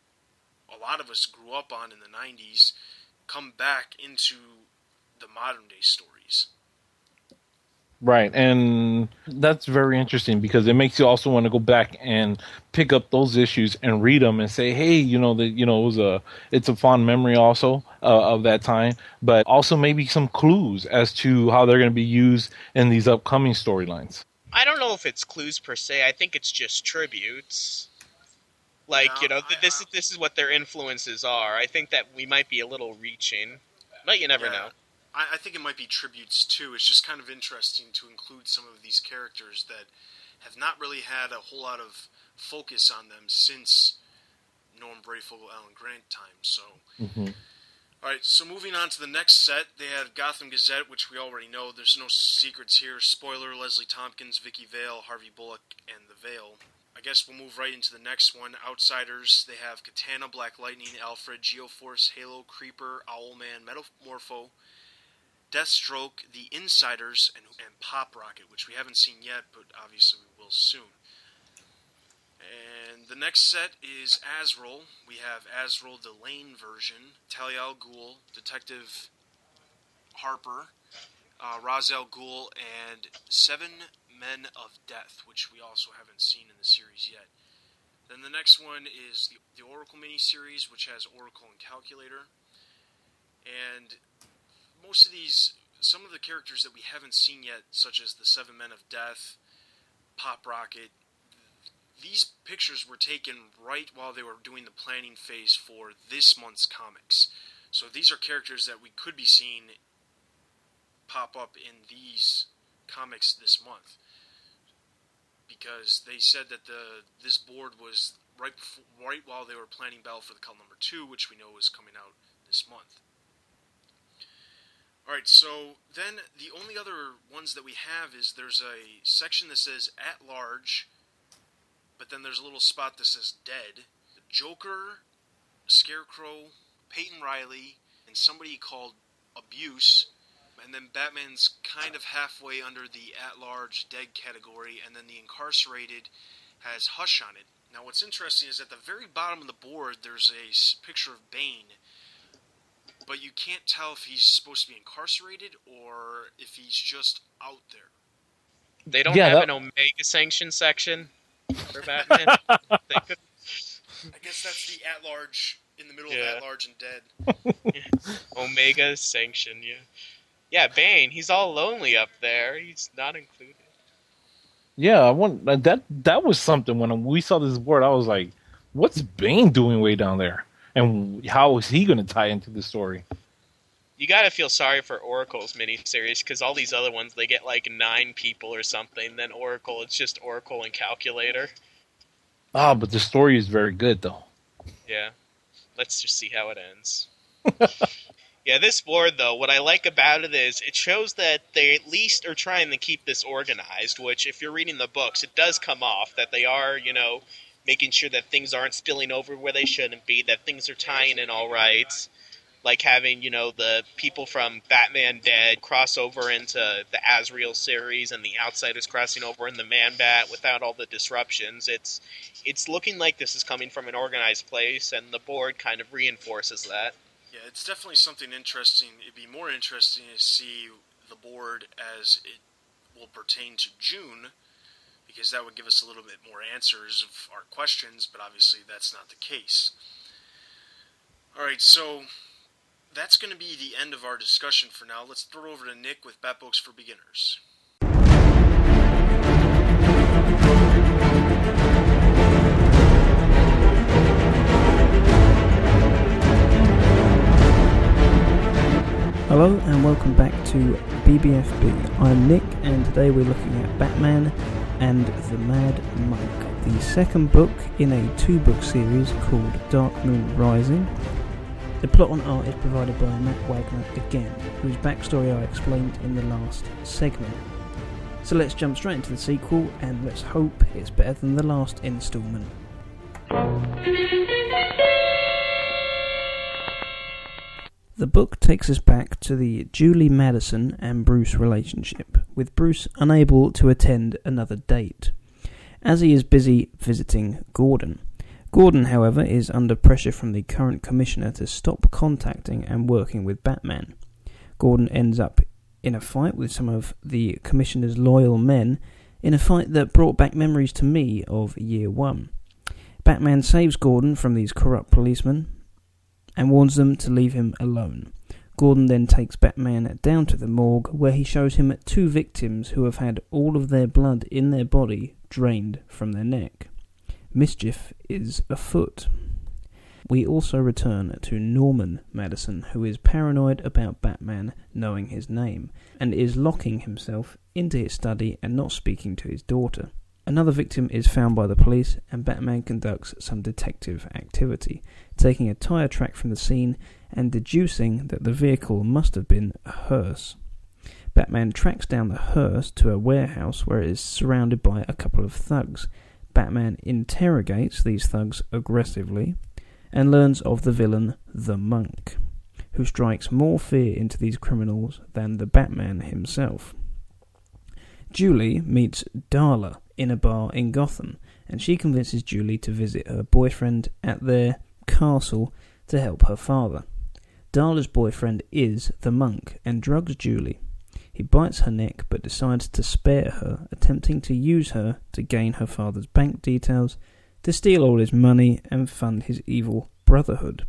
[SPEAKER 1] a lot of us grew up on in the 90s come back into the modern day stories.
[SPEAKER 2] Right, and that's very interesting because it makes you also want to go back and pick up those issues and read them and say, hey, you know that you know it was a it's a fond memory also uh, of that time, but also maybe some clues as to how they're going to be used in these upcoming storylines.
[SPEAKER 3] I don't know if it's clues per se. I think it's just tributes. Like
[SPEAKER 1] No,
[SPEAKER 3] you know, th-
[SPEAKER 1] I-
[SPEAKER 3] this is this is what their influences are. I think that we might be a little reaching, but you never
[SPEAKER 1] Yeah.
[SPEAKER 3] know.
[SPEAKER 1] I, I think it might be tributes too. It's just kind of interesting to include some of these characters that have not really had a whole lot of focus on them since Norm Breyfogle, Alan Grant time. So, mm-hmm. all right. So moving on to the next set, they have Gotham Gazette, which we already know. There's no secrets here. Spoiler: Leslie Tompkins, Vicky Vale, Harvey Bullock, and the Veil. I guess we'll move right into the next one. Outsiders. They have Katana, Black Lightning, Alfred, Geoforce, Halo, Creeper, Owlman, Metamorpho, Deathstroke, The Insiders, and, and Pop Rocket, which we haven't seen yet, but obviously we will soon. And the next set is Azrael. We have Azrael, the Lane version, Talia al Ghul, Detective Harper, uh, Ra's al Ghul, and Seven Men of Death, which we also haven't seen in the series yet. Then the next one is the, the Oracle miniseries, which has Oracle and Calculator. And most of these, some of the characters that we haven't seen yet, such as the Seven Men of Death, Pop Rocket, these pictures were taken right while they were doing the planning phase for this month's comics. So these are characters that we could be seeing pop up in these comics this month because they said that the this board was right before, right while they were planning Battle for the Cowl number two, which we know is coming out this month. All right, so then the only other ones that we have is there's a section that says at large, but then there's a little spot that says dead. Joker, Scarecrow, Peyton Riley, and somebody called Abuse and then Batman's kind of halfway under the at large dead category, and then the incarcerated has Hush on it. Now, what's interesting is at the very bottom of the board, there's a picture of Bane, but you can't tell if he's supposed to be incarcerated or if he's just out there.
[SPEAKER 3] They don't
[SPEAKER 2] Yeah,
[SPEAKER 3] have
[SPEAKER 2] that-
[SPEAKER 3] an Omega sanction section for Batman. they could,
[SPEAKER 1] I guess that's the at large in the middle
[SPEAKER 3] Yeah.
[SPEAKER 1] of at large and dead.
[SPEAKER 3] Omega sanction, yeah. Yeah, Bane, he's all lonely up there. He's not included.
[SPEAKER 2] Yeah, I want that. That was something when we saw this board. I was like, "What's Bane doing way down there?" And how is he going to tie into the story?
[SPEAKER 3] You gotta feel sorry for Oracle's miniseries because all these other ones they get like nine people or something. Then Oracle, it's just Oracle and Calculator.
[SPEAKER 2] Ah, but the story is very good though.
[SPEAKER 3] Yeah. Let's just see how it ends. yeah, this board though, what I like about it is it shows that they at least are trying to keep this organized, which if you're reading the books, it does come off that they are, you know, making sure that things aren't spilling over where they shouldn't be, that things are tying in all right. Like having, you know, the people from Batman Dead cross over into the Azrael series and the Outsiders crossing over in the Man Bat without all the disruptions. It's it's looking like this is coming from an organized place, and the board kind of reinforces that.
[SPEAKER 1] It's definitely something interesting. It'd be more interesting to see the board as it will pertain to June, because that would give us a little bit more answers of our questions, but obviously that's not the case. Alright, so that's going to be the end of our discussion for now. Let's throw it over to Nick with Bat Books for Beginners.
[SPEAKER 9] Hello and welcome back to BBFB. I'm Nick and today we're looking at Batman and the Mad Monk, the second book in a two book series called Dark Moon Rising. The plot on art is provided by Matt Wagner again, whose backstory I explained in the last segment. So let's jump straight into the sequel and let's hope it's better than the last instalment. The book takes us back to the Julie Madison and Bruce relationship, with Bruce unable to attend another date, as he is busy visiting Gordon. Gordon, however, is under pressure from the current commissioner to stop contacting and working with Batman. Gordon ends up in a fight with some of the commissioner's loyal men, in a fight that brought back memories to me of year one. Batman saves Gordon from these corrupt policemen, and warns them to leave him alone. Gordon then takes Batman down to the morgue where he shows him two victims who have had all of their blood in their body drained from their neck. Mischief is afoot. We also return to Norman Madison, who is paranoid about Batman knowing his name and is locking himself into his study and not speaking to his daughter. Another victim is found by the police, and Batman conducts some detective activity, taking a tyre track from the scene and deducing that the vehicle must have been a hearse. Batman tracks down the hearse to a warehouse where it is surrounded by a couple of thugs. Batman interrogates these thugs aggressively and learns of the villain, the Monk, who strikes more fear into these criminals than the Batman himself. Julie meets Darla in a bar in Gotham, and she convinces Julie to visit her boyfriend at their castle to help her father. Darla's boyfriend is the monk and drugs Julie. He bites her neck but decides to spare her, attempting to use her to gain her father's bank details, to steal all his money, and fund his evil brotherhood.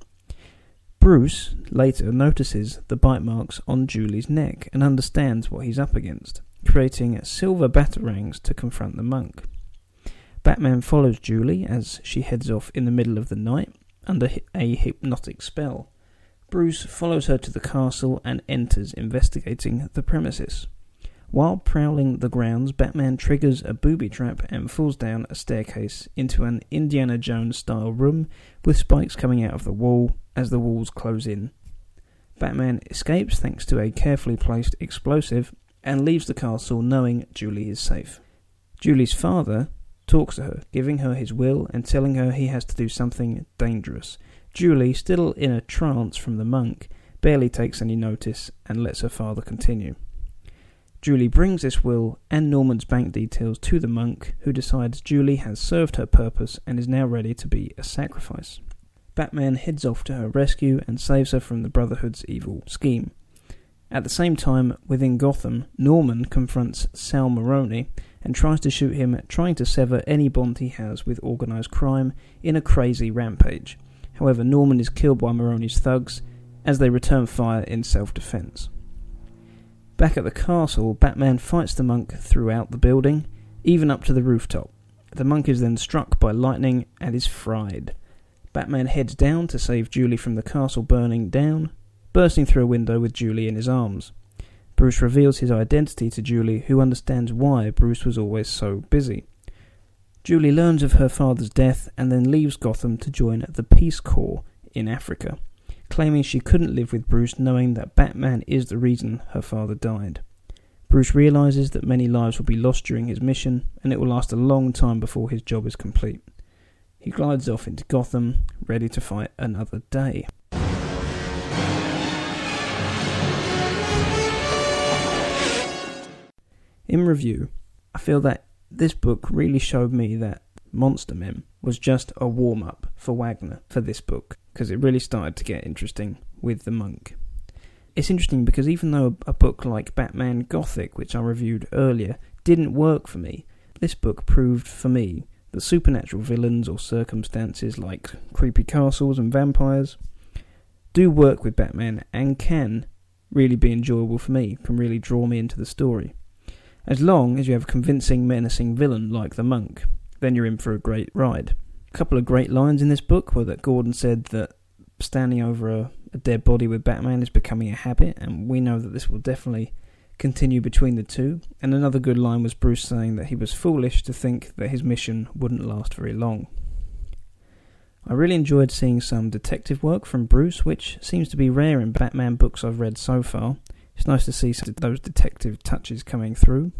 [SPEAKER 9] Bruce later notices the bite marks on Julie's neck and understands what he's up against, creating silver batarangs to confront the monk. Batman follows Julie as she heads off in the middle of the night under a hypnotic spell. Bruce follows her to the castle and enters, investigating the premises. While prowling the grounds, Batman triggers a booby trap and falls down a staircase into an Indiana Jones style room with spikes coming out of the wall as the walls close in. Batman escapes thanks to a carefully placed explosive and leaves the castle knowing Julie is safe. Julie's father talks to her, giving her his will and telling her he has to do something dangerous. Julie, still in a trance from the monk, barely takes any notice and lets her father continue. Julie brings this will and Norman's bank details to the monk, who decides Julie has served her purpose and is now ready to be a sacrifice. Batman heads off to her rescue and saves her from the Brotherhood's evil scheme. At the same time, within Gotham, Norman confronts Sal Maroni and tries to shoot him, trying to sever any bond he has with organised crime in a crazy rampage. However, Norman is killed by Maroni's thugs as they return fire in self defense. Back at the castle, Batman fights the monk throughout the building, even up to the rooftop. The monk is then struck by lightning and is fried. Batman heads down to save Julie from the castle burning down, bursting through a window with Julie in his arms. Bruce reveals his identity to Julie, who understands why Bruce was always so busy. Julie learns of her father's death and then leaves Gotham to join the Peace Corps in Africa, claiming she couldn't live with Bruce knowing that Batman is the reason her father died. Bruce realizes that many lives will be lost during his mission and it will last a long time before his job is complete. He glides off into Gotham, ready to fight another day. In review, I feel that this book really showed me that Monster Men was just a warm up for Wagner for this book because it really started to get interesting with the monk. It's interesting because even though a book like Batman Gothic, which I reviewed earlier, didn't work for me, this book proved for me that supernatural villains or circumstances like creepy castles and vampires do work with Batman and can really be enjoyable for me, can really draw me into the story. As long as you have a convincing, menacing villain like the monk, then you're in for a great ride. A couple of great lines in this book were that Gordon said that standing over a, a dead body with Batman is becoming a habit, and we know that this will definitely continue between the two. And another good line was Bruce saying that he was foolish to think that his mission wouldn't last very long. I really enjoyed seeing some detective work from Bruce, which seems to be rare in Batman books I've read so far. It's nice to see those detective touches coming through.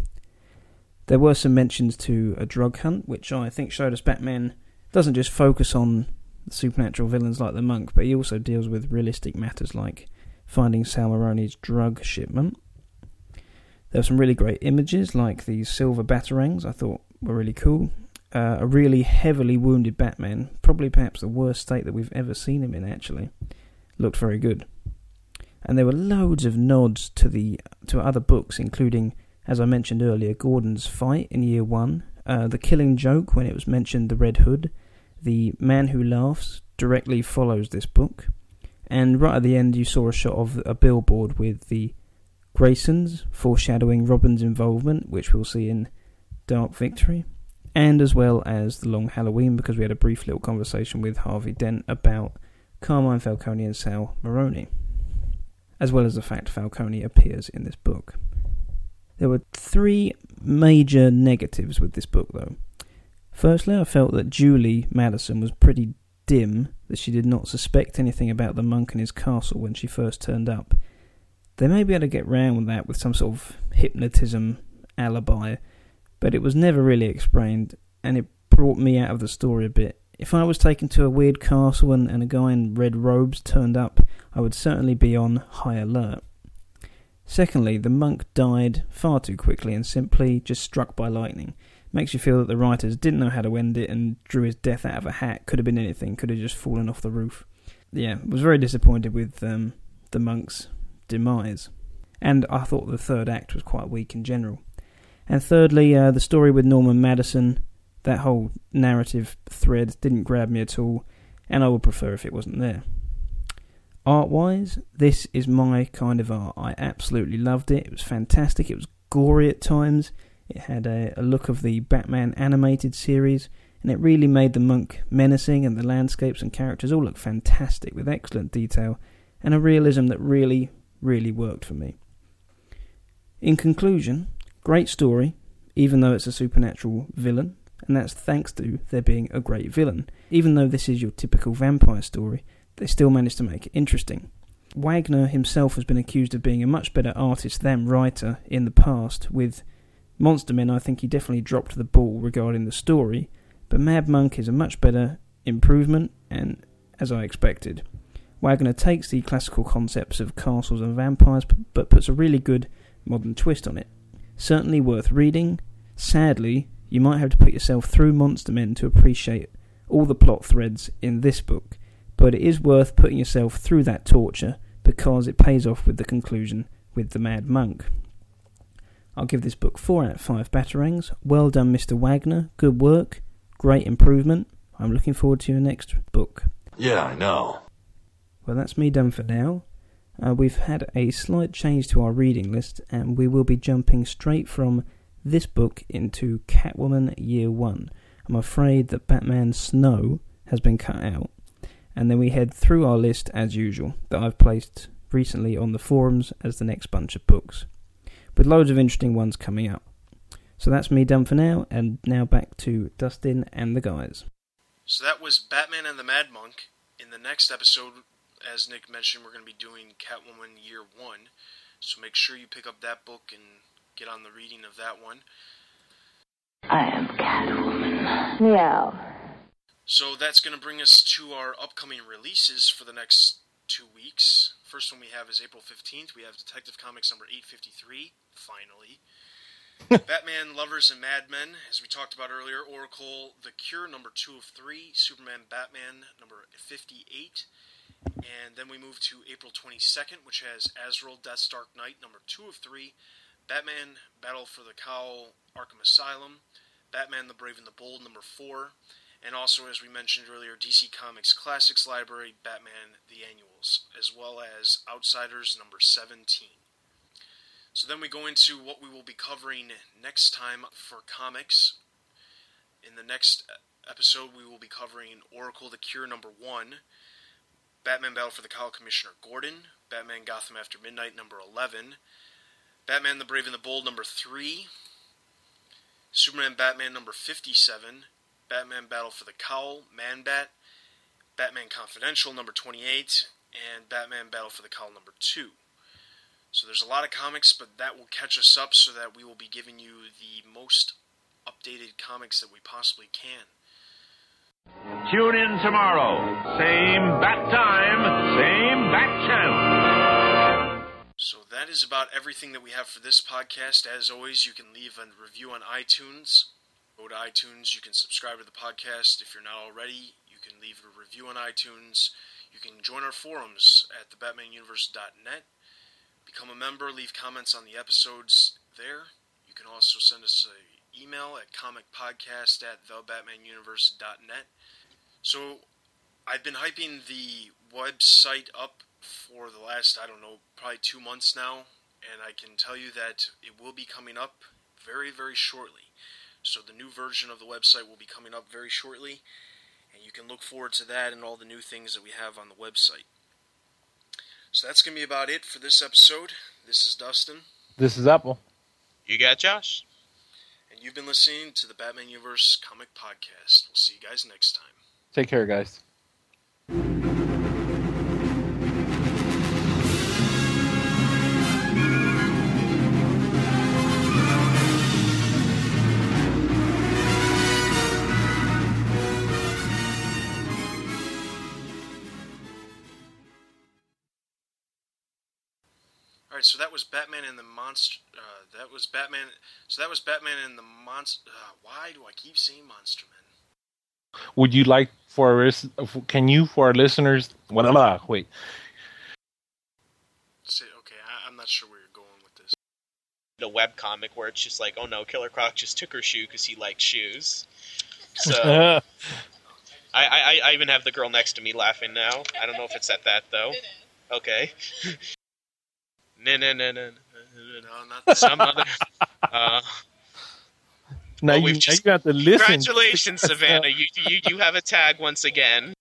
[SPEAKER 9] There were some mentions to a drug hunt, which I think showed us Batman doesn't just focus on supernatural villains like the monk, but he also deals with realistic matters like finding Sal Maroni's drug shipment. There were some really great images, like these silver batarangs, I thought were really cool. Uh, a really heavily wounded Batman, probably perhaps the worst state that we've ever seen him in, actually. Looked very good and there were loads of nods to the to other books, including, as I mentioned earlier, Gordon's fight in Year One, uh, the Killing Joke when it was mentioned the Red Hood, the Man Who Laughs directly follows this book, and right at the end you saw a shot of a billboard with the Graysons, foreshadowing Robin's involvement, which we'll see in Dark Victory, and as well as the Long Halloween, because we had a brief little conversation with Harvey Dent about Carmine Falcone and Sal Maroni as well as the fact Falcone appears in this book. There were three major negatives with this book, though. Firstly, I felt that Julie Madison was pretty dim, that she did not suspect anything about the monk and his castle when she first turned up. They may be able to get round that with some sort of hypnotism alibi, but it was never really explained, and it brought me out of the story a bit. If I was taken to a weird castle and, and a guy in red robes turned up, I would certainly be on high alert. Secondly, the monk died far too quickly and simply just struck by lightning. Makes you feel that the writers didn't know how to end it and drew his death out of a hat. Could have been anything, could have just fallen off the roof. Yeah, was very disappointed with um, the monk's demise. And I thought the third act was quite weak in general. And thirdly, uh, the story with Norman Madison, that whole narrative thread didn't grab me at all, and I would prefer if it wasn't there. Art wise, this is my kind of art. I absolutely loved it. It was fantastic. It was gory at times. It had a, a look of the Batman animated series, and it really made the monk menacing, and the landscapes and characters all look fantastic with excellent detail and a realism that really, really worked for me. In conclusion, great story, even though it's a supernatural villain, and that's thanks to there being a great villain. Even though this is your typical vampire story, they still managed to make it interesting. Wagner himself has been accused of being a much better artist than writer in the past. With Monster Men, I think he definitely dropped the ball regarding the story, but Mad Monk is a much better improvement, and as I expected. Wagner takes the classical concepts of castles and vampires, but puts a really good modern twist on it. Certainly worth reading. Sadly, you might have to put yourself through Monster Men to appreciate all the plot threads in this book but it is worth putting yourself through that torture because it pays off with the conclusion with the Mad Monk. I'll give this book 4 out of 5 batarangs. Well done, Mr. Wagner. Good work. Great improvement. I'm looking forward to your next book.
[SPEAKER 5] Yeah, I know.
[SPEAKER 9] Well, that's me done for now. Uh, we've had a slight change to our reading list, and we will be jumping straight from this book into Catwoman Year 1. I'm afraid that Batman Snow has been cut out and then we head through our list as usual that I've placed recently on the forums as the next bunch of books, with loads of interesting ones coming up. So that's me done for now, and now back to Dustin and the guys.
[SPEAKER 1] So that was Batman and the Mad Monk. In the next episode, as Nick mentioned, we're going to be doing Catwoman Year 1. So make sure you pick up that book and get on the reading of that one.
[SPEAKER 6] I am Catwoman.
[SPEAKER 10] Meow.
[SPEAKER 1] So that's going to bring us to our upcoming releases for the next two weeks. First one we have is April 15th. We have Detective Comics number 853, finally. Batman Lovers and Madmen, as we talked about earlier. Oracle The Cure number 2 of 3. Superman Batman number 58. And then we move to April 22nd, which has Azrael Death's Dark Knight number 2 of 3. Batman Battle for the Cowl Arkham Asylum. Batman the Brave and the Bold number 4 and also, as we mentioned earlier, DC Comics Classics Library Batman The Annuals, as well as Outsiders number 17. So then we go into what we will be covering next time for comics. In the next episode, we will be covering Oracle the Cure number 1, Batman Battle for the Cowl Commissioner Gordon, Batman Gotham After Midnight number 11, Batman the Brave and the Bold number 3, Superman Batman number 57, Batman Battle for the Cowl, Man Bat, Batman Confidential number 28, and Batman Battle for the Cowl number 2. So there's a lot of comics, but that will catch us up so that we will be giving you the most updated comics that we possibly can.
[SPEAKER 8] Tune in tomorrow. Same bat time, same bat channel.
[SPEAKER 1] So that is about everything that we have for this podcast. As always, you can leave a review on iTunes Go to iTunes. You can subscribe to the podcast if you're not already. You can leave a review on iTunes. You can join our forums at thebatmanuniverse.net. Become a member. Leave comments on the episodes there. You can also send us an email at comicpodcast at thebatmanuniverse.net. So I've been hyping the website up for the last, I don't know, probably two months now. And I can tell you that it will be coming up very, very shortly. So the new version of the website will be coming up very shortly, and you can look forward to that and all the new things that we have on the website. So that's going to be about it for this episode. This is Dustin.
[SPEAKER 2] This is Apple.
[SPEAKER 3] You got Josh.
[SPEAKER 1] And you've been listening to the Batman Universe Comic Podcast. We'll see you guys next time.
[SPEAKER 2] Take care, guys.
[SPEAKER 1] So that was Batman and the monster. Uh, that was Batman. So that was Batman and the monster. Uh, why do I keep saying Monster Man?
[SPEAKER 2] Would you like for our lis- can you for our listeners? Blah, blah, wait,
[SPEAKER 1] Say, okay, I, I'm not sure where you're going with this.
[SPEAKER 3] The web comic where it's just like, oh no, Killer Croc just took her shoe because he likes shoes. So I, I, I even have the girl next to me laughing now. I don't know if it's at that though. Okay. No, no, no, no, no,
[SPEAKER 1] No, not.
[SPEAKER 3] Some other. Uh,
[SPEAKER 2] now you,
[SPEAKER 3] we've
[SPEAKER 2] now
[SPEAKER 3] just-
[SPEAKER 2] you have to listen.
[SPEAKER 3] congratulations, Savannah. You, you you have a tag once again.